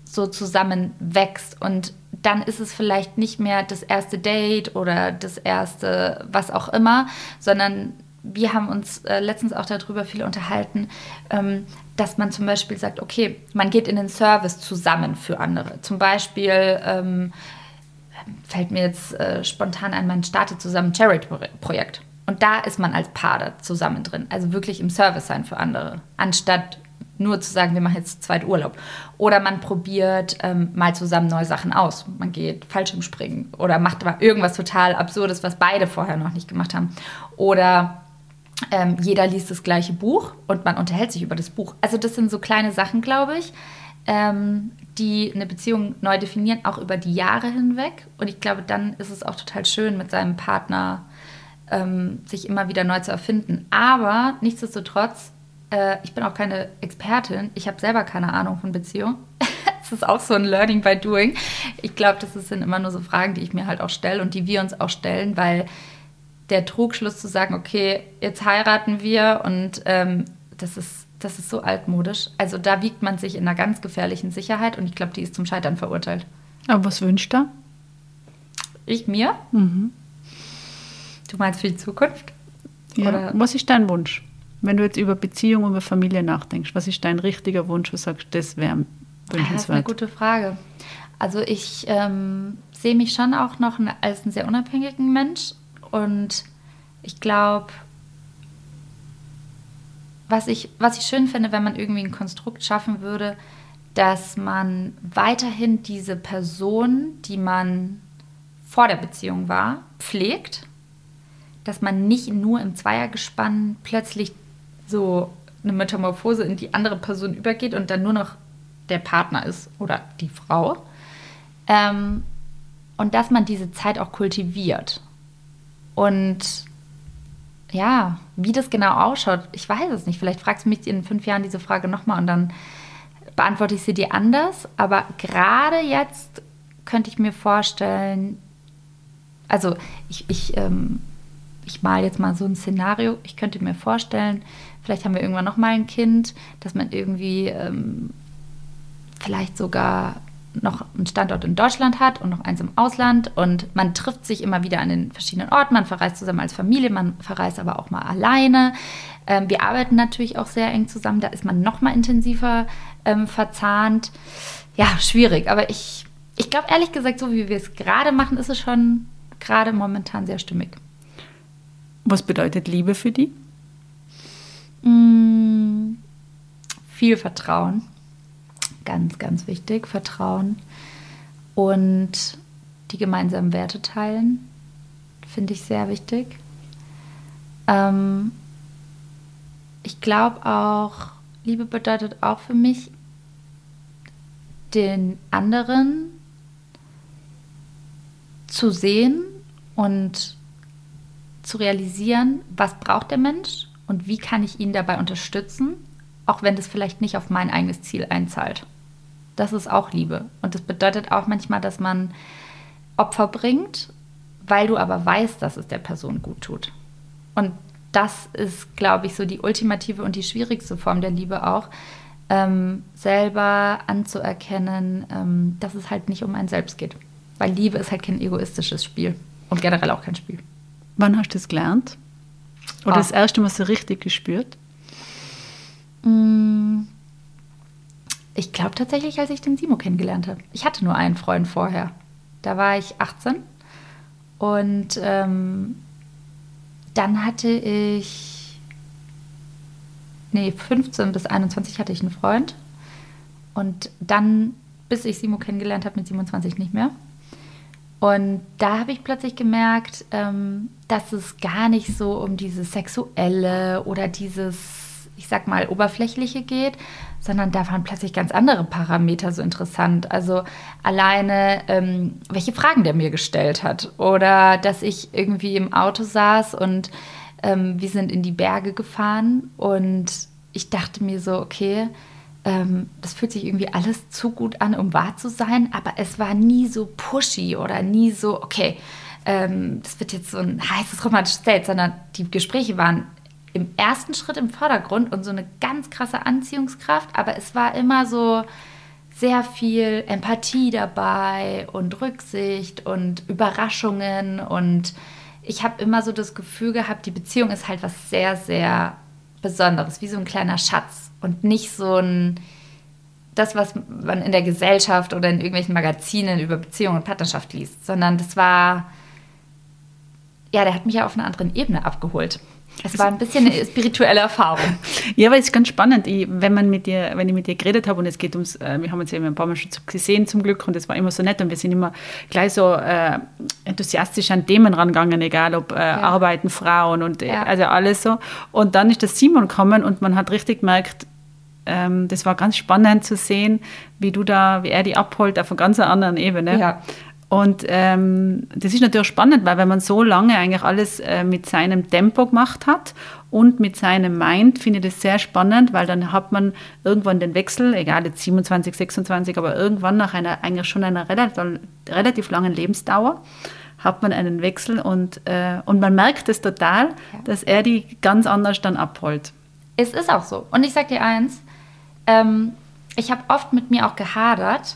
so zusammen wächst und dann ist es vielleicht nicht mehr das erste Date oder das erste was auch immer, sondern wir haben uns äh, letztens auch darüber viel unterhalten, ähm, dass man zum Beispiel sagt, okay, man geht in den Service zusammen für andere. Zum Beispiel ähm, fällt mir jetzt äh, spontan ein, man startet zusammen ein Charity-Projekt. Und da ist man als Paar da zusammen drin. Also wirklich im Service sein für andere. Anstatt nur zu sagen, wir machen jetzt zweit Urlaub. Oder man probiert ähm, mal zusammen neue Sachen aus. Man geht Fallschirmspringen oder macht irgendwas total Absurdes, was beide vorher noch nicht gemacht haben. Oder ähm, jeder liest das gleiche Buch und man unterhält sich über das Buch. Also das sind so kleine Sachen, glaube ich, ähm, die eine Beziehung neu definieren, auch über die Jahre hinweg. Und ich glaube, dann ist es auch total schön, mit seinem Partner ähm, sich immer wieder neu zu erfinden. Aber nichtsdestotrotz, äh, ich bin auch keine Expertin. Ich habe selber keine Ahnung von Beziehung. das ist auch so ein Learning by Doing. Ich glaube, das sind immer nur so Fragen, die ich mir halt auch stelle und die wir uns auch stellen, weil der Trugschluss zu sagen, okay, jetzt heiraten wir und ähm, das, ist, das ist so altmodisch. Also da wiegt man sich in einer ganz gefährlichen Sicherheit und ich glaube, die ist zum Scheitern verurteilt. Aber was wünscht er? Ich mir? Mhm. Du meinst für die Zukunft? Ja. Oder? Was ist dein Wunsch? Wenn du jetzt über Beziehung, über Familie nachdenkst, was ist dein richtiger Wunsch, wo du sagst, das wäre wünschenswert? Das ist eine gute Frage. Also ich ähm, sehe mich schon auch noch als einen sehr unabhängigen Mensch und ich glaube, was ich, was ich schön finde, wenn man irgendwie ein Konstrukt schaffen würde, dass man weiterhin diese Person, die man vor der Beziehung war, pflegt, dass man nicht nur im Zweiergespann plötzlich so eine Metamorphose in die andere Person übergeht und dann nur noch der Partner ist oder die Frau. Ähm, und dass man diese Zeit auch kultiviert. Und ja, wie das genau ausschaut, ich weiß es nicht. Vielleicht fragst du mich in fünf Jahren diese Frage nochmal und dann beantworte ich sie dir anders. Aber gerade jetzt könnte ich mir vorstellen, also ich, ich, ähm, ich mal jetzt mal so ein Szenario, ich könnte mir vorstellen, vielleicht haben wir irgendwann nochmal ein Kind, dass man irgendwie ähm, vielleicht sogar noch einen Standort in Deutschland hat und noch eins im Ausland und man trifft sich immer wieder an den verschiedenen Orten, man verreist zusammen als Familie, man verreist aber auch mal alleine. Ähm, wir arbeiten natürlich auch sehr eng zusammen, da ist man noch mal intensiver ähm, verzahnt. Ja, schwierig, aber ich, ich glaube ehrlich gesagt, so wie wir es gerade machen, ist es schon gerade momentan sehr stimmig. Was bedeutet Liebe für die? Mm, viel Vertrauen Ganz, ganz wichtig. Vertrauen und die gemeinsamen Werte teilen, finde ich sehr wichtig. Ähm, ich glaube auch, Liebe bedeutet auch für mich, den anderen zu sehen und zu realisieren, was braucht der Mensch und wie kann ich ihn dabei unterstützen auch wenn das vielleicht nicht auf mein eigenes Ziel einzahlt. Das ist auch Liebe. Und das bedeutet auch manchmal, dass man Opfer bringt, weil du aber weißt, dass es der Person gut tut. Und das ist, glaube ich, so die ultimative und die schwierigste Form der Liebe auch, ähm, selber anzuerkennen, ähm, dass es halt nicht um einen selbst geht. Weil Liebe ist halt kein egoistisches Spiel und generell auch kein Spiel. Wann hast du das gelernt? Oder oh. das erste Mal so richtig gespürt? Ich glaube tatsächlich, als ich den Simo kennengelernt habe. Ich hatte nur einen Freund vorher. Da war ich 18 und ähm, dann hatte ich, nee, 15 bis 21 hatte ich einen Freund und dann, bis ich Simo kennengelernt habe, mit 27 nicht mehr. Und da habe ich plötzlich gemerkt, ähm, dass es gar nicht so um dieses Sexuelle oder dieses ich sag mal, oberflächliche geht, sondern da waren plötzlich ganz andere Parameter so interessant. Also alleine, ähm, welche Fragen der mir gestellt hat oder dass ich irgendwie im Auto saß und ähm, wir sind in die Berge gefahren und ich dachte mir so, okay, ähm, das fühlt sich irgendwie alles zu gut an, um wahr zu sein, aber es war nie so pushy oder nie so, okay, ähm, das wird jetzt so ein heißes romantisches Date, sondern die Gespräche waren im ersten Schritt im Vordergrund und so eine ganz krasse Anziehungskraft, aber es war immer so sehr viel Empathie dabei und Rücksicht und Überraschungen und ich habe immer so das Gefühl gehabt, die Beziehung ist halt was sehr, sehr Besonderes, wie so ein kleiner Schatz und nicht so ein das, was man in der Gesellschaft oder in irgendwelchen Magazinen über Beziehung und Partnerschaft liest, sondern das war, ja, der hat mich ja auf einer anderen Ebene abgeholt. Es war ein bisschen eine spirituelle Erfahrung. Ja, aber es ist ganz spannend, ich, wenn, man mit dir, wenn ich mit dir geredet habe und es geht ums, äh, wir haben uns ja ein paar Mal schon gesehen zum Glück und es war immer so nett und wir sind immer gleich so äh, enthusiastisch an Themen rangegangen, egal ob äh, ja. Arbeiten, Frauen und ja. also alles so. Und dann ist das Simon gekommen und man hat richtig gemerkt, ähm, das war ganz spannend zu sehen, wie du da, wie er die abholt auf einer ganz anderen Ebene. Ja. Und ähm, das ist natürlich spannend, weil wenn man so lange eigentlich alles äh, mit seinem Tempo gemacht hat und mit seinem Mind, finde ich das sehr spannend, weil dann hat man irgendwann den Wechsel, egal jetzt 27, 26, aber irgendwann nach einer eigentlich schon einer relativ, relativ langen Lebensdauer, hat man einen Wechsel und, äh, und man merkt es total, ja. dass er die ganz anders dann abholt. Es ist auch so. Und ich sage dir eins, ähm, ich habe oft mit mir auch gehadert,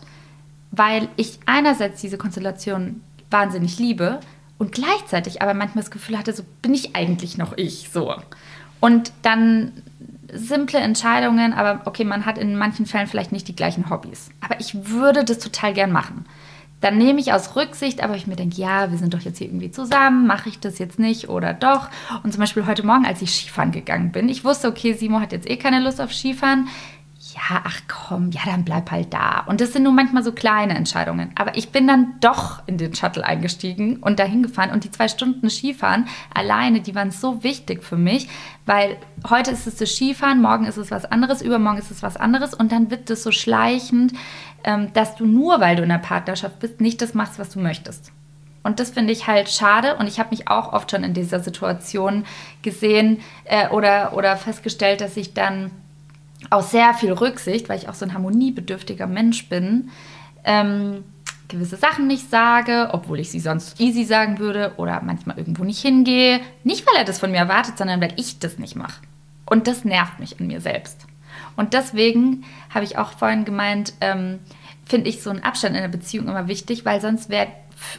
weil ich einerseits diese Konstellation wahnsinnig liebe und gleichzeitig aber manchmal das Gefühl hatte, so bin ich eigentlich noch ich so. Und dann simple Entscheidungen, aber okay, man hat in manchen Fällen vielleicht nicht die gleichen Hobbys. Aber ich würde das total gern machen. Dann nehme ich aus Rücksicht, aber ich mir denke, ja, wir sind doch jetzt hier irgendwie zusammen, mache ich das jetzt nicht oder doch? Und zum Beispiel heute Morgen, als ich Skifahren gegangen bin, ich wusste, okay, Simo hat jetzt eh keine Lust auf Skifahren ja, ach komm, ja, dann bleib halt da. Und das sind nur manchmal so kleine Entscheidungen. Aber ich bin dann doch in den Shuttle eingestiegen und dahin gefahren. Und die zwei Stunden Skifahren alleine, die waren so wichtig für mich, weil heute ist es das Skifahren, morgen ist es was anderes, übermorgen ist es was anderes. Und dann wird es so schleichend, ähm, dass du nur, weil du in der Partnerschaft bist, nicht das machst, was du möchtest. Und das finde ich halt schade. Und ich habe mich auch oft schon in dieser Situation gesehen äh, oder, oder festgestellt, dass ich dann aus sehr viel Rücksicht, weil ich auch so ein harmoniebedürftiger Mensch bin, ähm, gewisse Sachen nicht sage, obwohl ich sie sonst easy sagen würde oder manchmal irgendwo nicht hingehe. Nicht, weil er das von mir erwartet, sondern weil ich das nicht mache. Und das nervt mich in mir selbst. Und deswegen habe ich auch vorhin gemeint, ähm, finde ich so einen Abstand in der Beziehung immer wichtig, weil sonst wäre,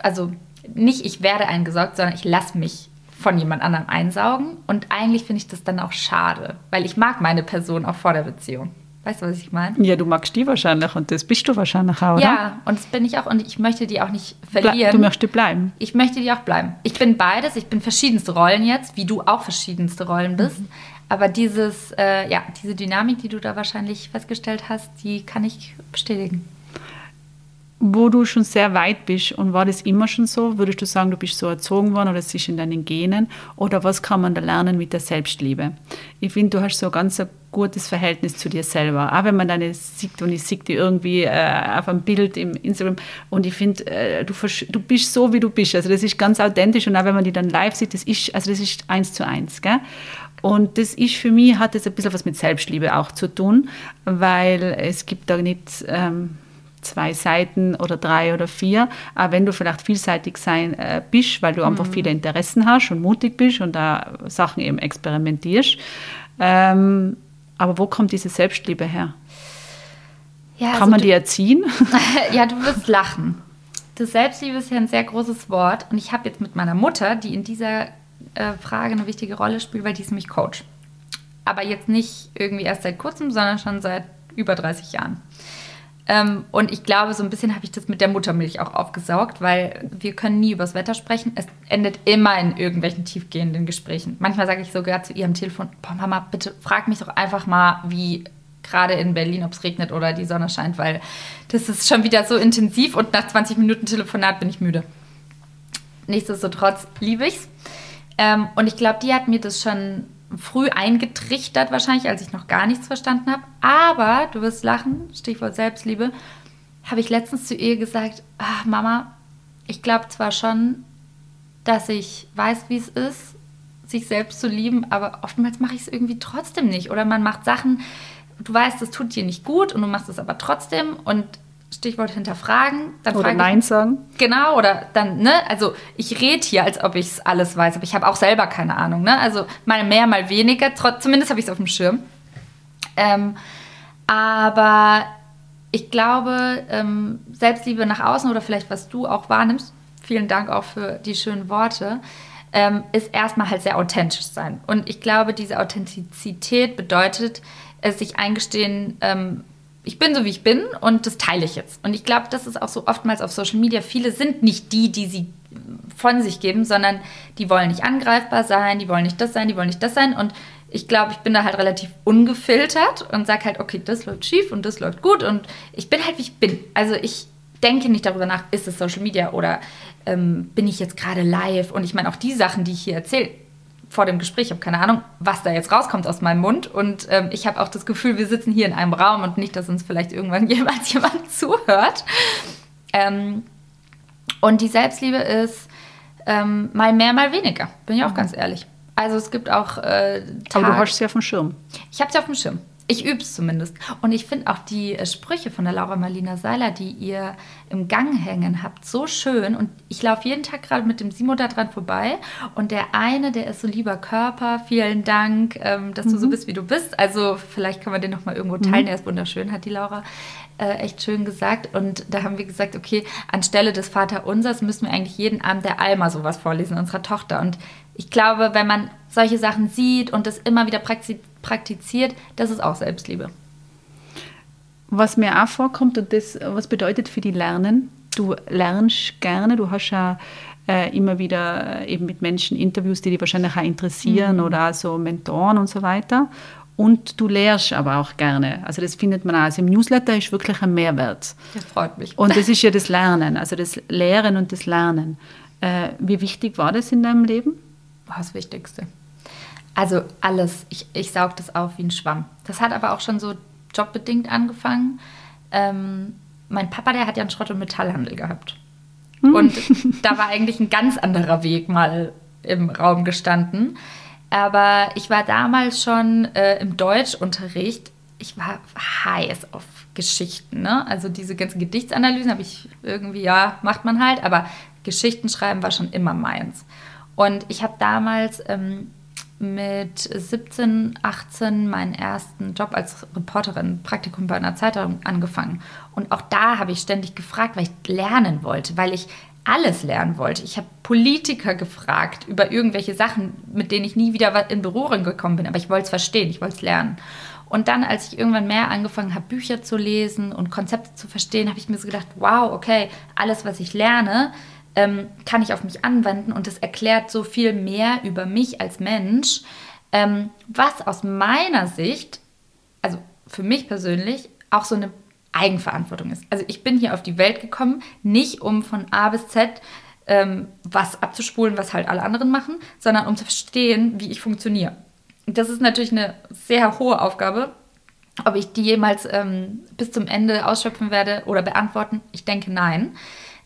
also nicht ich werde eingesaugt, sondern ich lasse mich von jemand anderem einsaugen. Und eigentlich finde ich das dann auch schade, weil ich mag meine Person auch vor der Beziehung. Weißt du, was ich meine? Ja, du magst die wahrscheinlich und das bist du wahrscheinlich auch, oder? Ja, und das bin ich auch und ich möchte die auch nicht verlieren. Du möchtest bleiben. Ich möchte die auch bleiben. Ich bin beides, ich bin verschiedenste Rollen jetzt, wie du auch verschiedenste Rollen bist. Mhm. Aber dieses, äh, ja, diese Dynamik, die du da wahrscheinlich festgestellt hast, die kann ich bestätigen wo du schon sehr weit bist und war das immer schon so? Würdest du sagen, du bist so erzogen worden oder es ist in deinen Genen? Oder was kann man da lernen mit der Selbstliebe? Ich finde, du hast so ganz ein gutes Verhältnis zu dir selber. Auch wenn man deine sieht und ich sehe die irgendwie äh, auf einem Bild im Instagram und ich finde, äh, du, du bist so, wie du bist. Also das ist ganz authentisch und auch wenn man die dann live sieht, das ist, also das ist eins zu eins. Gell? Und das ist für mich, hat das ein bisschen was mit Selbstliebe auch zu tun, weil es gibt da nicht... Ähm, zwei Seiten oder drei oder vier. Aber wenn du vielleicht vielseitig sein äh, bist, weil du mhm. einfach viele Interessen hast und mutig bist und da Sachen eben experimentierst. Ähm, aber wo kommt diese Selbstliebe her? Ja, Kann also man die erziehen? ja, du wirst lachen. Das Selbstliebe ist ja ein sehr großes Wort. Und ich habe jetzt mit meiner Mutter, die in dieser äh, Frage eine wichtige Rolle spielt, weil die ist nämlich Coach. Aber jetzt nicht irgendwie erst seit kurzem, sondern schon seit über 30 Jahren. Ähm, und ich glaube, so ein bisschen habe ich das mit der Muttermilch auch aufgesaugt, weil wir können nie übers Wetter sprechen. Es endet immer in irgendwelchen tiefgehenden Gesprächen. Manchmal sage ich sogar zu ihr am Telefon, boah Mama, bitte frag mich doch einfach mal, wie gerade in Berlin, ob es regnet oder die Sonne scheint, weil das ist schon wieder so intensiv und nach 20 Minuten Telefonat bin ich müde. Nichtsdestotrotz liebe ich's. Ähm, und ich glaube, die hat mir das schon früh eingetrichtert, wahrscheinlich, als ich noch gar nichts verstanden habe. Aber, du wirst lachen, Stichwort Selbstliebe, habe ich letztens zu ihr gesagt, ach, Mama, ich glaube zwar schon, dass ich weiß, wie es ist, sich selbst zu lieben, aber oftmals mache ich es irgendwie trotzdem nicht. Oder man macht Sachen, du weißt, das tut dir nicht gut und du machst es aber trotzdem. Und Stichwort hinterfragen. Dann oder Nein ich, sagen. Genau, oder dann, ne, also ich rede hier, als ob ich es alles weiß, aber ich habe auch selber keine Ahnung, ne? Also mal mehr, mal weniger, trotz, zumindest habe ich es auf dem Schirm. Ähm, aber ich glaube, ähm, Selbstliebe nach außen oder vielleicht was du auch wahrnimmst, vielen Dank auch für die schönen Worte, ähm, ist erstmal halt sehr authentisch sein. Und ich glaube, diese Authentizität bedeutet, es sich eingestehen, ähm, ich bin so, wie ich bin und das teile ich jetzt. Und ich glaube, das ist auch so oftmals auf Social Media. Viele sind nicht die, die sie von sich geben, sondern die wollen nicht angreifbar sein, die wollen nicht das sein, die wollen nicht das sein. Und ich glaube, ich bin da halt relativ ungefiltert und sage halt, okay, das läuft schief und das läuft gut. Und ich bin halt, wie ich bin. Also ich denke nicht darüber nach, ist es Social Media oder ähm, bin ich jetzt gerade live. Und ich meine, auch die Sachen, die ich hier erzähle, vor dem Gespräch. Ich habe keine Ahnung, was da jetzt rauskommt aus meinem Mund. Und ähm, ich habe auch das Gefühl, wir sitzen hier in einem Raum und nicht, dass uns vielleicht irgendwann jemals jemand zuhört. Ähm, und die Selbstliebe ist ähm, mal mehr, mal weniger. Bin ich auch mhm. ganz ehrlich. Also es gibt auch äh, Aber du hast sie auf dem Schirm. Ich habe sie auf dem Schirm. Ich übe es zumindest. Und ich finde auch die äh, Sprüche von der Laura Marlina Seiler, die ihr im Gang hängen habt, so schön. Und ich laufe jeden Tag gerade mit dem Simo da dran vorbei. Und der eine, der ist so lieber Körper. Vielen Dank, ähm, dass mhm. du so mhm. bist, wie du bist. Also vielleicht kann man den nochmal irgendwo teilen. Mhm. Er ist wunderschön, hat die Laura äh, echt schön gesagt. Und da haben wir gesagt, okay, anstelle des Vaterunsers müssen wir eigentlich jeden Abend der Alma sowas vorlesen, unserer Tochter. Und ich glaube, wenn man solche Sachen sieht und das immer wieder praktiziert, praktiziert, das ist auch Selbstliebe. Was mir auch vorkommt und das, was bedeutet für die Lernen, du lernst gerne, du hast ja äh, immer wieder äh, eben mit Menschen Interviews, die dich wahrscheinlich auch interessieren mhm. oder so Mentoren und so weiter. Und du lehrst aber auch gerne. Also das findet man auch. Also im Newsletter ist wirklich ein Mehrwert. Das freut mich. Und das ist ja das Lernen, also das Lehren und das Lernen. Äh, wie wichtig war das in deinem Leben? War das Wichtigste. Also alles. Ich, ich saug das auf wie ein Schwamm. Das hat aber auch schon so jobbedingt angefangen. Ähm, mein Papa, der hat ja einen Schrott- und Metallhandel gehabt. Hm. Und da war eigentlich ein ganz anderer Weg mal im Raum gestanden. Aber ich war damals schon äh, im Deutschunterricht. Ich war heiß auf Geschichten. Ne? Also diese ganzen Gedichtsanalysen habe ich irgendwie, ja, macht man halt. Aber Geschichten schreiben war schon immer meins. Und ich habe damals ähm, mit 17, 18 meinen ersten Job als Reporterin, Praktikum bei einer Zeitung angefangen. Und auch da habe ich ständig gefragt, weil ich lernen wollte, weil ich alles lernen wollte. Ich habe Politiker gefragt über irgendwelche Sachen, mit denen ich nie wieder in Berührung gekommen bin, aber ich wollte es verstehen, ich wollte es lernen. Und dann, als ich irgendwann mehr angefangen habe, Bücher zu lesen und Konzepte zu verstehen, habe ich mir so gedacht, wow, okay, alles, was ich lerne, ähm, kann ich auf mich anwenden und es erklärt so viel mehr über mich als Mensch, ähm, was aus meiner Sicht, also für mich persönlich, auch so eine Eigenverantwortung ist. Also ich bin hier auf die Welt gekommen, nicht um von A bis Z ähm, was abzuspulen, was halt alle anderen machen, sondern um zu verstehen, wie ich funktioniere. Das ist natürlich eine sehr hohe Aufgabe. Ob ich die jemals ähm, bis zum Ende ausschöpfen werde oder beantworten, ich denke nein.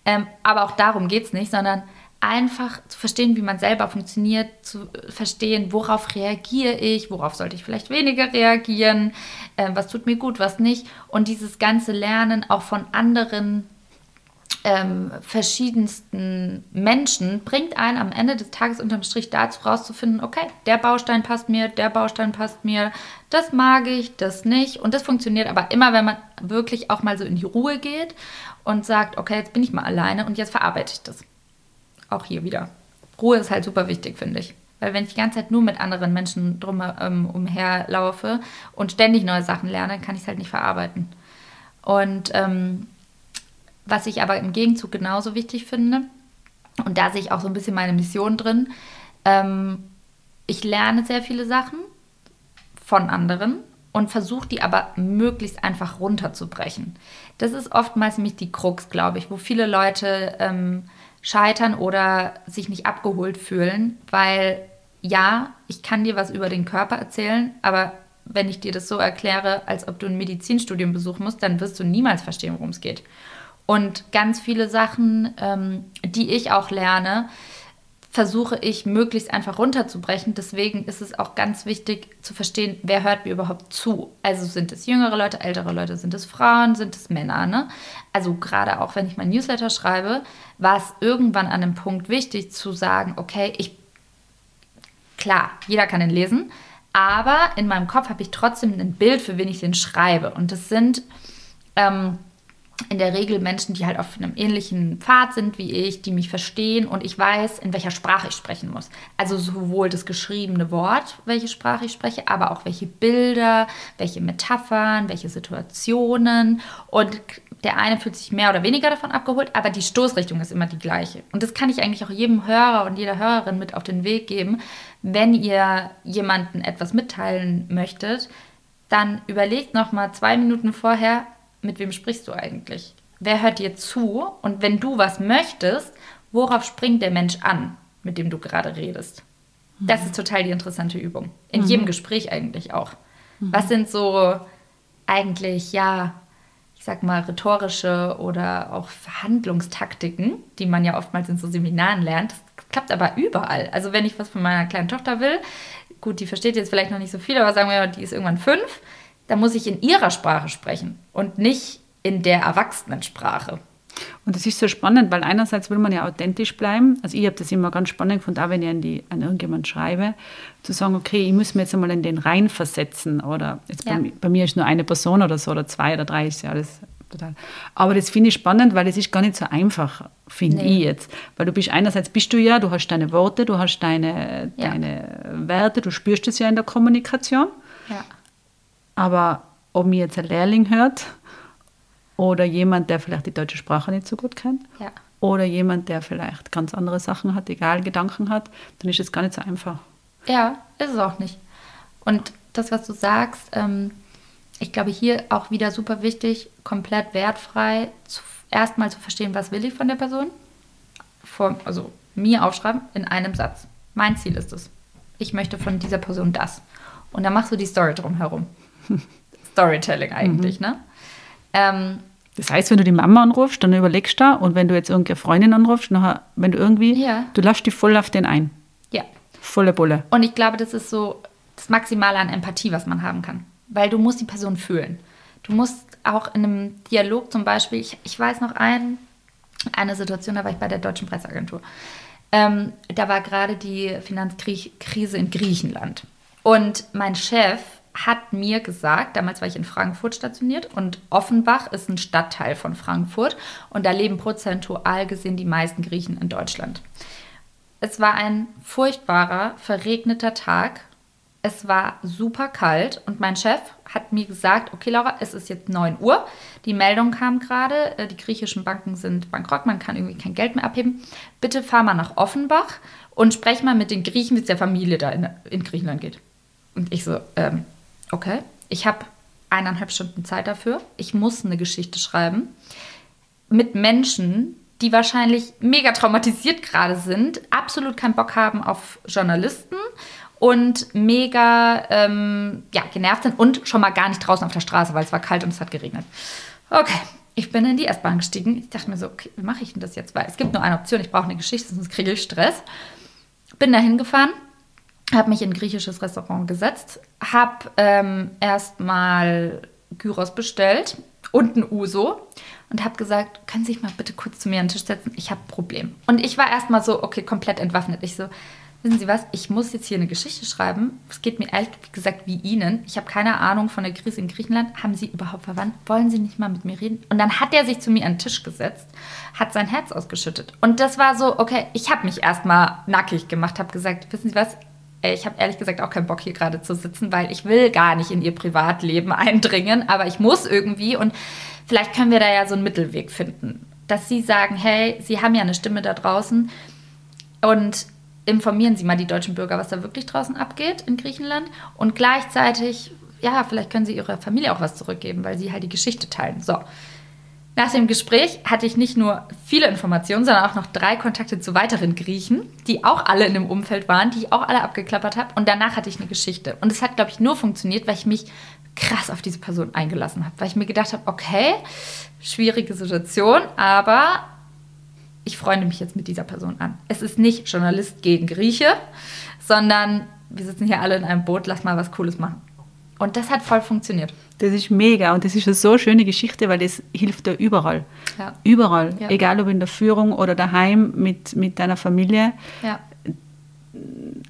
Ähm, aber auch darum geht es nicht, sondern einfach zu verstehen, wie man selber funktioniert, zu verstehen, worauf reagiere ich, worauf sollte ich vielleicht weniger reagieren, äh, was tut mir gut, was nicht. Und dieses ganze Lernen auch von anderen ähm, verschiedensten Menschen bringt einen am Ende des Tages unterm Strich dazu rauszufinden, okay, der Baustein passt mir, der Baustein passt mir, das mag ich, das nicht. Und das funktioniert aber immer, wenn man wirklich auch mal so in die Ruhe geht und sagt, okay, jetzt bin ich mal alleine und jetzt verarbeite ich das. Auch hier wieder. Ruhe ist halt super wichtig, finde ich. Weil wenn ich die ganze Zeit nur mit anderen Menschen drum ähm, umherlaufe und ständig neue Sachen lerne, kann ich es halt nicht verarbeiten. Und ähm, was ich aber im Gegenzug genauso wichtig finde, und da sehe ich auch so ein bisschen meine Mission drin, ähm, ich lerne sehr viele Sachen von anderen und versuche die aber möglichst einfach runterzubrechen. Das ist oftmals nämlich die Krux, glaube ich, wo viele Leute ähm, scheitern oder sich nicht abgeholt fühlen, weil ja, ich kann dir was über den Körper erzählen, aber wenn ich dir das so erkläre, als ob du ein Medizinstudium besuchen musst, dann wirst du niemals verstehen, worum es geht. Und ganz viele Sachen, ähm, die ich auch lerne, versuche ich möglichst einfach runterzubrechen. Deswegen ist es auch ganz wichtig zu verstehen, wer hört mir überhaupt zu. Also sind es jüngere Leute, ältere Leute, sind es Frauen, sind es Männer. Ne? Also gerade auch wenn ich mein Newsletter schreibe, war es irgendwann an einem Punkt wichtig zu sagen, okay, ich, klar, jeder kann ihn lesen, aber in meinem Kopf habe ich trotzdem ein Bild, für wen ich den schreibe. Und das sind... Ähm, in der Regel Menschen, die halt auf einem ähnlichen Pfad sind wie ich, die mich verstehen und ich weiß, in welcher Sprache ich sprechen muss. Also sowohl das geschriebene Wort, welche Sprache ich spreche, aber auch welche Bilder, welche Metaphern, welche Situationen. Und der eine fühlt sich mehr oder weniger davon abgeholt, aber die Stoßrichtung ist immer die gleiche. Und das kann ich eigentlich auch jedem Hörer und jeder Hörerin mit auf den Weg geben. Wenn ihr jemanden etwas mitteilen möchtet, dann überlegt noch mal zwei Minuten vorher, mit wem sprichst du eigentlich? Wer hört dir zu? Und wenn du was möchtest, worauf springt der Mensch an, mit dem du gerade redest? Das ist total die interessante Übung. In mhm. jedem Gespräch eigentlich auch. Mhm. Was sind so eigentlich, ja, ich sag mal, rhetorische oder auch Verhandlungstaktiken, die man ja oftmals in so Seminaren lernt. Das klappt aber überall. Also wenn ich was von meiner kleinen Tochter will, gut, die versteht jetzt vielleicht noch nicht so viel, aber sagen wir mal, die ist irgendwann fünf, da muss ich in ihrer Sprache sprechen und nicht in der Erwachsenensprache. Und das ist so spannend, weil einerseits will man ja authentisch bleiben. Also ich habe das immer ganz spannend gefunden, auch wenn ich an, die, an irgendjemand schreibe, zu sagen, okay, ich muss mir jetzt einmal in den rein versetzen. Oder jetzt ja. bei, bei, mir ist nur eine Person oder so, oder zwei oder drei, ist ja alles total. Aber das finde ich spannend, weil es ist gar nicht so einfach, finde nee. ich jetzt. Weil du bist einerseits bist du ja, du hast deine Worte, du hast deine, ja. deine Werte, du spürst es ja in der Kommunikation. Ja. Aber ob mir jetzt ein Lehrling hört oder jemand, der vielleicht die deutsche Sprache nicht so gut kennt Ja. oder jemand, der vielleicht ganz andere Sachen hat, egal Gedanken hat, dann ist es gar nicht so einfach. Ja, ist es auch nicht. Und das, was du sagst, ähm, ich glaube, hier auch wieder super wichtig, komplett wertfrei erstmal zu verstehen, was will ich von der Person. Vor, also mir aufschreiben in einem Satz. Mein Ziel ist es. Ich möchte von dieser Person das. Und dann machst du die Story drumherum. Storytelling eigentlich, ne? Ähm, Das heißt, wenn du die Mama anrufst, dann überlegst du und wenn du jetzt irgendeine Freundin anrufst, nachher, wenn du irgendwie, Ja. du lässt dich voll auf den ein. ja. Volle Bulle. Und ich glaube, das ist so das Maximale an Empathie, was man haben kann. Weil du musst die Person fühlen. Du musst auch in einem Dialog zum Beispiel, ich, ich weiß noch ein, eine Situation, da war ich bei der Deutschen Presseagentur. Ähm, da war gerade die Finanzkrise in Griechenland. Und mein Chef hat mir gesagt, damals war ich in Frankfurt stationiert und Offenbach ist ein Stadtteil von Frankfurt und da leben prozentual gesehen die meisten Griechen in Deutschland. Es war ein furchtbarer, verregneter Tag. Es war super kalt und mein Chef hat mir gesagt, okay Laura, es ist jetzt 9 Uhr. Die Meldung kam gerade, äh, die griechischen Banken sind bankrott, man kann irgendwie kein Geld mehr abheben. Bitte fahr mal nach Offenbach und sprech mal mit den Griechen, wie es der Familie da in, in Griechenland geht. Und ich so, ähm, okay, ich habe eineinhalb Stunden Zeit dafür. Ich muss eine Geschichte schreiben mit Menschen, die wahrscheinlich mega traumatisiert gerade sind, absolut keinen Bock haben auf Journalisten und mega ähm, ja, genervt sind und schon mal gar nicht draußen auf der Straße, weil es war kalt und es hat geregnet. Okay, ich bin in die S-Bahn gestiegen. Ich dachte mir so, okay, wie mache ich denn das jetzt? Weil es gibt nur eine Option, ich brauche eine Geschichte, sonst kriege ich Stress. Bin da hingefahren, habe mich in ein griechisches Restaurant gesetzt, habe ähm, erstmal Gyros bestellt und ein Uso und habe gesagt, können Sie sich mal bitte kurz zu mir an den Tisch setzen? Ich habe ein Problem. Und ich war erstmal so, okay, komplett entwaffnet. Ich so, wissen Sie was, ich muss jetzt hier eine Geschichte schreiben. Es geht mir ehrlich gesagt wie Ihnen. Ich habe keine Ahnung von der Krise in Griechenland. Haben Sie überhaupt verwandt? Wollen Sie nicht mal mit mir reden? Und dann hat er sich zu mir an den Tisch gesetzt, hat sein Herz ausgeschüttet. Und das war so, okay, ich habe mich erstmal nackig gemacht, habe gesagt, wissen Sie was, ich habe ehrlich gesagt auch keinen Bock hier gerade zu sitzen, weil ich will gar nicht in ihr Privatleben eindringen, aber ich muss irgendwie und vielleicht können wir da ja so einen Mittelweg finden, dass sie sagen, hey, sie haben ja eine Stimme da draußen und informieren Sie mal die deutschen Bürger, was da wirklich draußen abgeht in Griechenland und gleichzeitig, ja, vielleicht können Sie Ihrer Familie auch was zurückgeben, weil Sie halt die Geschichte teilen. So. Nach dem Gespräch hatte ich nicht nur viele Informationen, sondern auch noch drei Kontakte zu weiteren Griechen, die auch alle in dem Umfeld waren, die ich auch alle abgeklappert habe. Und danach hatte ich eine Geschichte. Und es hat, glaube ich, nur funktioniert, weil ich mich krass auf diese Person eingelassen habe. Weil ich mir gedacht habe, okay, schwierige Situation, aber ich freunde mich jetzt mit dieser Person an. Es ist nicht Journalist gegen Grieche, sondern wir sitzen hier alle in einem Boot, lass mal was Cooles machen. Und das hat voll funktioniert. Das ist mega und das ist eine so schöne Geschichte, weil das hilft dir überall. Ja. Überall. Ja. Egal ob in der Führung oder daheim mit, mit deiner Familie. Ja.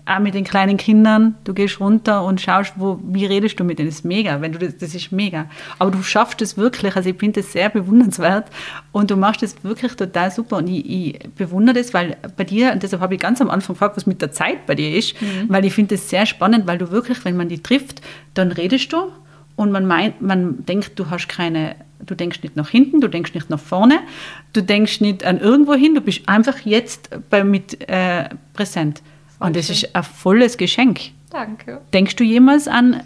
Auch mit den kleinen Kindern, du gehst runter und schaust, wo, wie redest du mit denen. Das ist mega, wenn du das, das ist mega. Aber du schaffst es wirklich, also ich finde das sehr bewundernswert. Und du machst das wirklich total super. Und ich, ich bewundere das, weil bei dir, und deshalb habe ich ganz am Anfang gefragt, was mit der Zeit bei dir ist, weil ich finde das sehr spannend, weil du wirklich, wenn man die trifft, dann redest du. Und man meint, man denkt, du hast keine, du denkst nicht nach hinten, du denkst nicht nach vorne, du denkst nicht an irgendwo hin, du bist einfach jetzt bei, mit äh, präsent. Und das ist ein volles Geschenk. Danke. Denkst du jemals an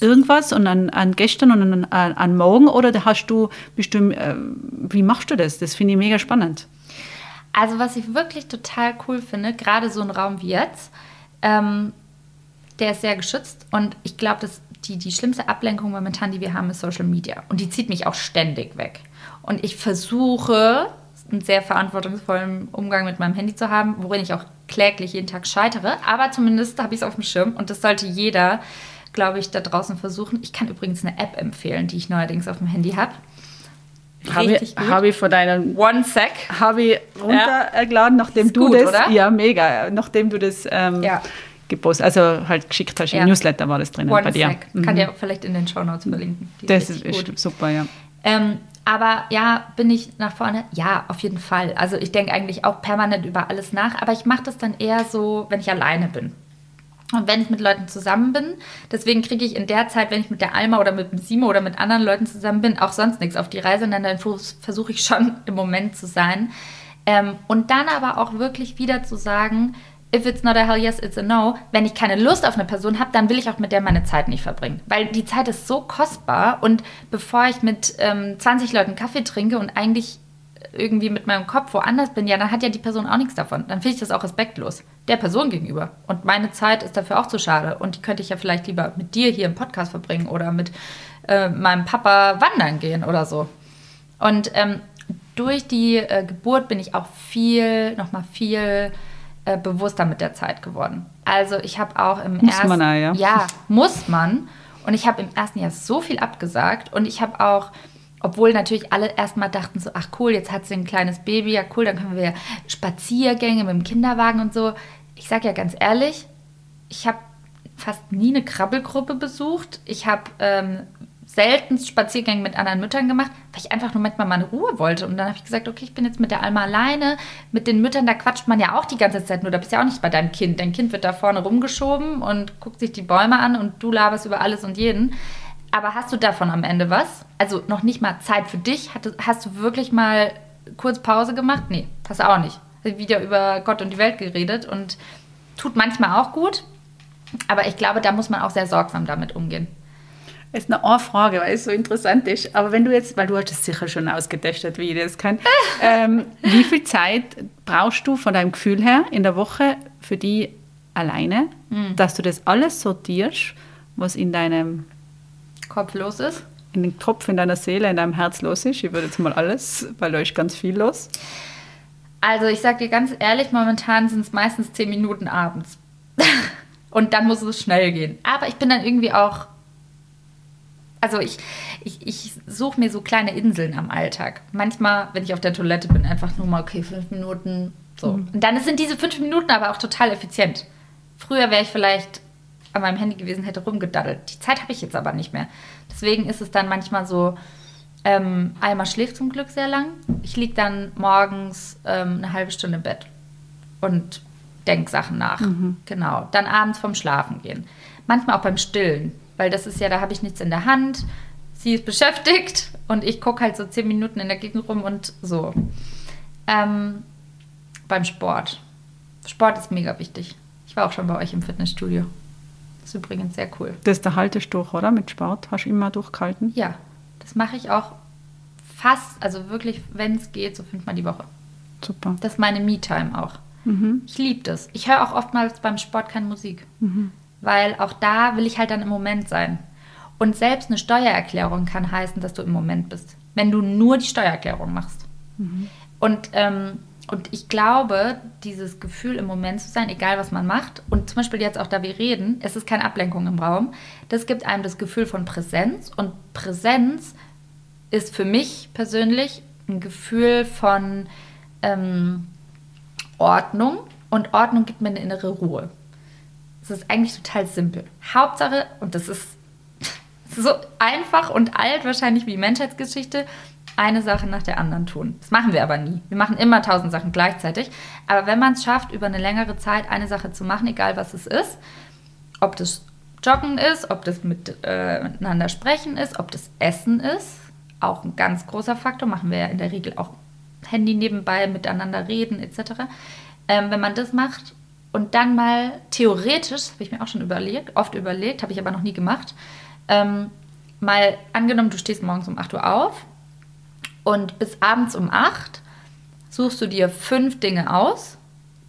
irgendwas und an, an gestern und an, an, an morgen oder hast du, im, äh, wie machst du das? Das finde ich mega spannend. Also was ich wirklich total cool finde, gerade so ein Raum wie jetzt, ähm, der ist sehr geschützt und ich glaube, dass die, die schlimmste Ablenkung momentan, die wir haben, ist Social Media und die zieht mich auch ständig weg. Und ich versuche, einen sehr verantwortungsvollen Umgang mit meinem Handy zu haben, worin ich auch kläglich jeden Tag scheitere, aber zumindest habe ich es auf dem Schirm und das sollte jeder, glaube ich, da draußen versuchen. Ich kann übrigens eine App empfehlen, die ich neuerdings auf dem Handy habe. Habe hab ich von deinem One Sec. habe ich runtergeladen, nachdem Ist du gut, das, oder? ja mega, nachdem du das ähm, Ja. gepostet, also halt geschickt hast, im Ja. Newsletter war das drinnen bei dir. Sec. Mhm. Kann dir vielleicht in den Shownotes verlinken. Die das ist, ist super, ja. Ähm, aber ja, bin ich nach vorne? Ja, auf jeden Fall. Also ich denke eigentlich auch permanent über alles nach, aber ich mache das dann eher so, wenn ich alleine bin. Und wenn ich mit Leuten zusammen bin, deswegen kriege ich in der Zeit, wenn ich mit der Alma oder mit dem Simo oder mit anderen Leuten zusammen bin, auch sonst nichts auf die Reise, denn dann versuche ich schon im Moment zu sein. Ähm, und dann aber auch wirklich wieder zu sagen, if it's not a hell yes, it's a no. Wenn ich keine Lust auf eine Person habe, dann will ich auch mit der meine Zeit nicht verbringen. Weil die Zeit ist so kostbar und bevor ich mit ähm, 20 Leuten Kaffee trinke und eigentlich irgendwie mit meinem Kopf woanders bin, ja, dann hat ja die Person auch nichts davon. Dann finde ich das auch respektlos der Person gegenüber. Und meine Zeit ist dafür auch zu schade. Und die könnte ich ja vielleicht lieber mit dir hier im Podcast verbringen oder mit äh, meinem Papa wandern gehen oder so. Und ähm, durch die äh, Geburt bin ich auch viel, nochmal viel äh, bewusster mit der Zeit geworden. Also ich habe auch im muss ersten man auch, ja. ja muss man. Und ich habe im ersten Jahr so viel abgesagt und ich habe auch obwohl natürlich alle erstmal dachten so, ach cool, jetzt hat sie ein kleines Baby, ja cool, dann können wir Spaziergänge mit dem Kinderwagen und so. Ich sage ja ganz ehrlich, ich habe fast nie eine Krabbelgruppe besucht. Ich habe ähm, selten Spaziergänge mit anderen Müttern gemacht, weil ich einfach nur manchmal meine Ruhe wollte. Und dann habe ich gesagt, okay, ich bin jetzt mit der Alma alleine. Mit den Müttern, da quatscht man ja auch die ganze Zeit nur. Da bist du ja auch nicht bei deinem Kind. Dein Kind wird da vorne rumgeschoben und guckt sich die Bäume an und du laberst über alles und jeden. Aber hast du davon am Ende was? Also noch nicht mal Zeit für dich? Hast du wirklich mal kurz Pause gemacht? Nee, hast du auch nicht. Wieder über Gott und die Welt geredet und tut manchmal auch gut. Aber ich glaube, da muss man auch sehr sorgsam damit umgehen. Das ist eine Frage, weil es so interessant ist. Aber wenn du jetzt, weil du hast es sicher schon ausgetestet, wie ich das kann, ähm, wie viel Zeit brauchst du von deinem Gefühl her in der Woche für die alleine, mhm. dass du das alles sortierst, was in deinem Kopf los ist? In den Kopf, in deiner Seele, in deinem Herz los ist. Ich würde jetzt mal alles, weil da ist ganz viel los. Also ich sage dir ganz ehrlich, momentan sind es meistens zehn Minuten abends. Und dann muss es schnell gehen. Aber ich bin dann irgendwie auch. Also ich, ich, ich suche mir so kleine Inseln am Alltag. Manchmal, wenn ich auf der Toilette bin, einfach nur mal, okay, fünf Minuten. So. Mhm. Und dann sind diese fünf Minuten aber auch total effizient. Früher wäre ich vielleicht an meinem Handy gewesen, hätte rumgedaddelt. Die Zeit habe ich jetzt aber nicht mehr. Deswegen ist es dann manchmal so, ähm, Alma schläft zum Glück sehr lang. Ich liege dann morgens ähm, eine halbe Stunde im Bett und denke Sachen nach. Mhm. Genau. Dann abends vom Schlafen gehen. Manchmal auch beim Stillen, weil das ist ja, da habe ich nichts in der Hand. Sie ist beschäftigt und ich gucke halt so zehn Minuten in der Gegend rum und so. Ähm, beim Sport. Sport ist mega wichtig. Ich war auch schon bei euch im Fitnessstudio. Das ist übrigens sehr cool. Das ist der Haltestuch, oder? Mit Sport. Hast du immer durchgehalten? Ja, das mache ich auch fast, also wirklich, wenn es geht, so fünfmal die Woche. Super. Das ist meine Me-Time auch. Mhm. Ich liebe das. Ich höre auch oftmals beim Sport keine Musik, mhm. Weil auch da will ich halt dann im Moment sein. Und selbst eine Steuererklärung kann heißen, dass du im Moment bist, wenn du nur die Steuererklärung machst. Mhm. Und ähm, und ich glaube, dieses Gefühl im Moment zu sein, egal was man macht, und zum Beispiel jetzt auch da wir reden, es ist keine Ablenkung im Raum, das gibt einem das Gefühl von Präsenz. Und Präsenz ist für mich persönlich ein Gefühl von ähm, Ordnung. Und Ordnung gibt mir eine innere Ruhe. Es ist eigentlich total simpel. Hauptsache, und das ist so einfach und alt wahrscheinlich wie die Menschheitsgeschichte, eine Sache nach der anderen tun. Das machen wir aber nie. Wir machen immer tausend Sachen gleichzeitig. Aber wenn man es schafft, über eine längere Zeit eine Sache zu machen, egal was es ist, ob das Joggen ist, ob das mit, äh, miteinander sprechen ist, ob das Essen ist, auch ein ganz großer Faktor, machen wir ja in der Regel auch Handy nebenbei, miteinander reden etc. Ähm, wenn man das macht und dann mal theoretisch, habe ich mir auch schon überlegt, oft überlegt, habe ich aber noch nie gemacht, ähm, mal angenommen, du stehst morgens um 8 Uhr auf, und bis abends um 8 suchst du dir fünf Dinge aus,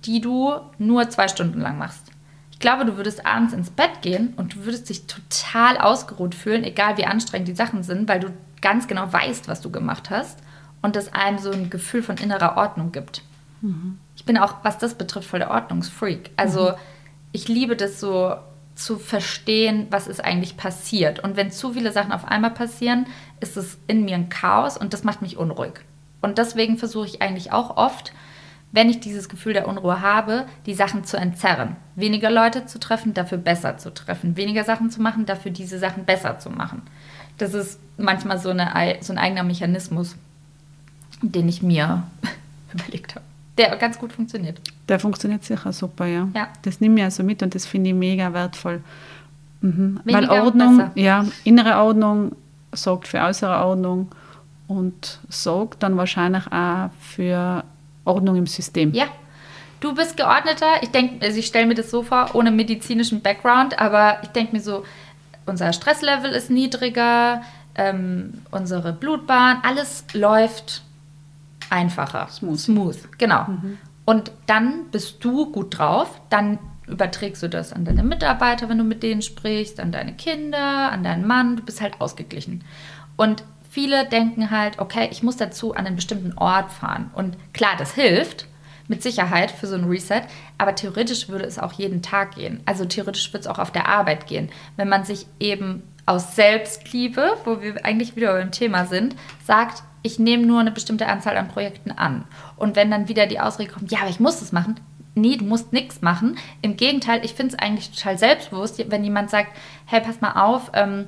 die du nur zwei Stunden lang machst. Ich glaube, du würdest abends ins Bett gehen und du würdest dich total ausgeruht fühlen, egal wie anstrengend die Sachen sind, weil du ganz genau weißt, was du gemacht hast und das einem so ein Gefühl von innerer Ordnung gibt. Mhm. Ich bin auch, was das betrifft, voll der Ordnungsfreak. Also mhm. ich liebe das so zu verstehen, was ist eigentlich passiert. Und wenn zu viele Sachen auf einmal passieren, ist es in mir ein Chaos und das macht mich unruhig. Und deswegen versuche ich eigentlich auch oft, wenn ich dieses Gefühl der Unruhe habe, die Sachen zu entzerren. Weniger Leute zu treffen, dafür besser zu treffen. Weniger Sachen zu machen, dafür diese Sachen besser zu machen. Das ist manchmal so, eine, so ein eigener Mechanismus, den ich mir überlegt habe. Der ganz gut funktioniert. Der funktioniert sicher super, ja. Ja. Das nehme ich also mit und das finde ich mega wertvoll. Mhm. Weil Ordnung, ja, innere Ordnung sorgt für äußere Ordnung und sorgt dann wahrscheinlich auch für Ordnung im System. Ja. Du bist geordneter. Ich denke, also ich stelle mir das so vor, ohne medizinischen Background, aber ich denke mir so, unser Stresslevel ist niedriger, ähm, unsere Blutbahn, alles läuft einfacher. Smooth. Smooth, genau. Und dann bist du gut drauf, dann überträgst du das an deine Mitarbeiter, wenn du mit denen sprichst, an deine Kinder, an deinen Mann, du bist halt ausgeglichen. Und viele denken halt, okay, ich muss dazu an einen bestimmten Ort fahren. Und klar, das hilft mit Sicherheit für so ein Reset, aber theoretisch würde es auch jeden Tag gehen. Also theoretisch würde es auch auf der Arbeit gehen, wenn man sich eben aus Selbstliebe, wo wir eigentlich wieder beim Thema sind, sagt, ich nehme nur eine bestimmte Anzahl an Projekten an. Und wenn dann wieder die Ausrede kommt, ja, aber ich muss das machen, nee, du musst nichts machen. Im Gegenteil, ich finde es eigentlich total selbstbewusst, wenn jemand sagt, hey, pass mal auf, ähm,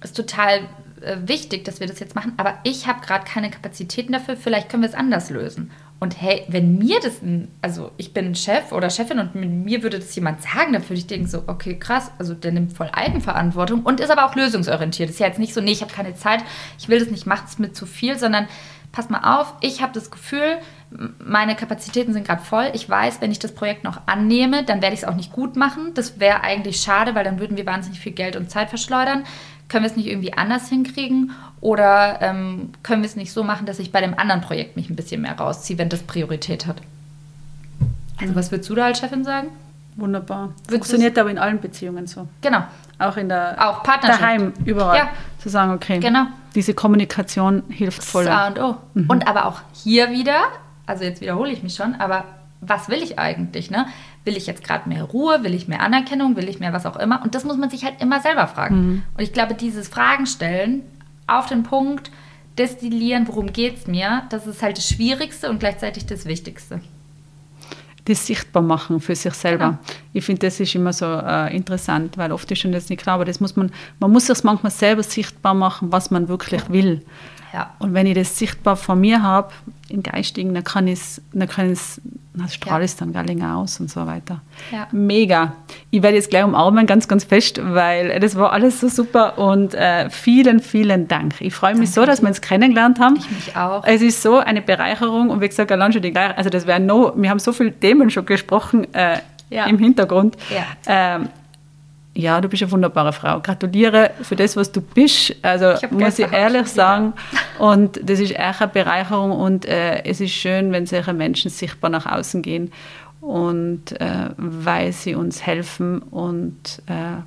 ist total äh, wichtig, dass wir das jetzt machen, aber ich habe gerade keine Kapazitäten dafür, vielleicht können wir es anders lösen. Und hey, wenn mir das, also ich bin Chef oder Chefin und mir würde das jemand sagen, dann würde ich denken so, okay, krass, also der nimmt voll Eigenverantwortung und ist aber auch lösungsorientiert. Ist ja jetzt nicht so, nee, ich habe keine Zeit, ich will das nicht, macht es mir zu viel, sondern pass mal auf, ich habe das Gefühl, meine Kapazitäten sind gerade voll. Ich weiß, wenn ich das Projekt noch annehme, dann werde ich es auch nicht gut machen. Das wäre eigentlich schade, weil dann würden wir wahnsinnig viel Geld und Zeit verschleudern. Können wir es nicht irgendwie anders hinkriegen? Oder ähm, können wir es nicht so machen, dass ich bei dem anderen Projekt mich ein bisschen mehr rausziehe, wenn das Priorität hat? Also, was würdest du da als Chefin sagen? Wunderbar. Funktioniert aber in allen Beziehungen so. Genau. Auch in der Auch Partnerschaft. daheim, überall. Ja. Zu sagen, okay, Genau. diese Kommunikation hilft voll. A und O. Und aber auch hier wieder, also jetzt wiederhole ich mich schon, aber was will ich eigentlich? Ne? Will ich jetzt gerade mehr Ruhe? Will ich mehr Anerkennung? Will ich mehr was auch immer? Und das muss man sich halt immer selber fragen. Und ich glaube, dieses Fragen stellen, auf den Punkt, destillieren, worum geht es mir, das ist halt das Schwierigste und gleichzeitig das Wichtigste. das sichtbar machen für sich selber. Genau. Ich finde, das ist immer so äh, interessant, weil oft ist schon das nicht klar, aber das muss man, man muss sich manchmal selber sichtbar machen, was man wirklich will. Ja. Und wenn ich das sichtbar von mir habe, im Geistigen, dann kann ich es, dann kann ich's, dann strahle ich es dann gar länger aus und so weiter. Ja. Mega. Ich werde jetzt gleich umarmen, ganz, ganz fest, weil das war alles so super und äh, vielen, vielen Dank. Ich freue mich so, dass wir uns kennengelernt haben. Ich mich auch. Es ist so eine Bereicherung und wie gesagt, allein schon die gleiche, also das wäre no, wir haben so viele Themen schon gesprochen äh, Ja. im Hintergrund. Ja. Ähm, ja, du bist eine wunderbare Frau. Gratuliere für das, was du bist. Also Ich muss ich ehrlich sagen. Und das ist echt eine Bereicherung und äh, es ist schön, wenn solche Menschen sichtbar nach außen gehen und äh, weil sie uns helfen und äh,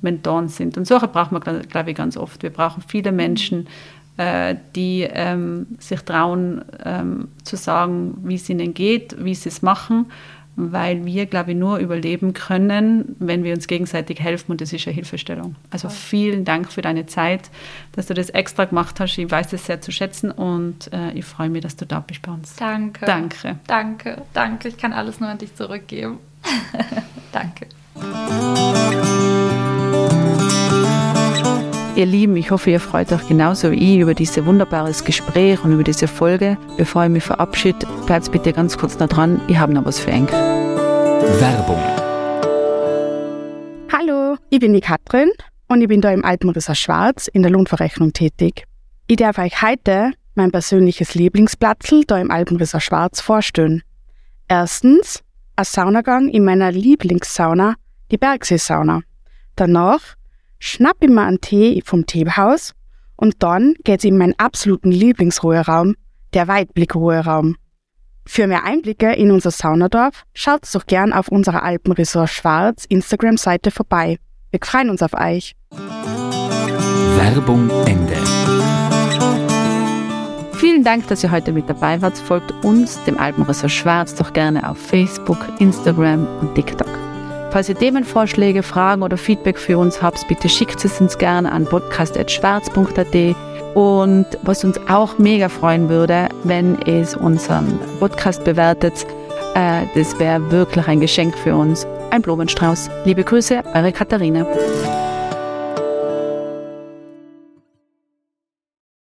Mentoren sind. Und solche braucht man, glaube ich, ganz oft. Wir brauchen viele Menschen, äh, die ähm, sich trauen ähm, zu sagen, wie es ihnen geht, wie sie es machen, weil wir, glaube ich, nur überleben können, wenn wir uns gegenseitig helfen und das ist eine Hilfestellung. Also vielen Dank für deine Zeit, dass du das extra gemacht hast. Ich weiß es sehr zu schätzen und äh, ich freue mich, dass du da bist bei uns. Danke. Danke. Danke, danke. Ich kann alles nur an dich zurückgeben. danke. Ihr Lieben, ich hoffe, ihr freut euch genauso wie ich über dieses wunderbares Gespräch und über diese Folge. Bevor ich mich verabschiede, bleibt bitte ganz kurz da dran. Ich habe noch was für euch. Werbung. Hallo, ich bin die Katrin und ich bin da im Alpenrisser Schwarz in der Lohnverrechnung tätig. Ich darf euch heute mein persönliches Lieblingsplatzl da im Alpenrisser Schwarz vorstellen. Erstens ein Saunagang in meiner Lieblingssauna, die Bergseesauna. Danach schnapp ich mir einen Tee vom Teehaus und dann geht's in meinen absoluten Lieblingsruheraum, der Weitblickruheraum. Für mehr Einblicke in unser Saunadorf schaut doch gern auf unserer Alpenresort Schwarz Instagram-Seite vorbei. Wir freuen uns auf euch. Werbung Ende. Vielen Dank, dass ihr heute mit dabei wart. Folgt uns, dem Alpenresort Schwarz, doch gerne auf Facebook, Instagram und TikTok. Falls ihr Themenvorschläge, Fragen oder Feedback für uns habt, bitte schickt es uns gerne an podcast.schwarz.at. Und was uns auch mega freuen würde, wenn es unseren Podcast bewertet, äh, das wäre wirklich ein Geschenk für uns. Ein Blumenstrauß. Liebe Grüße, eure Katharina.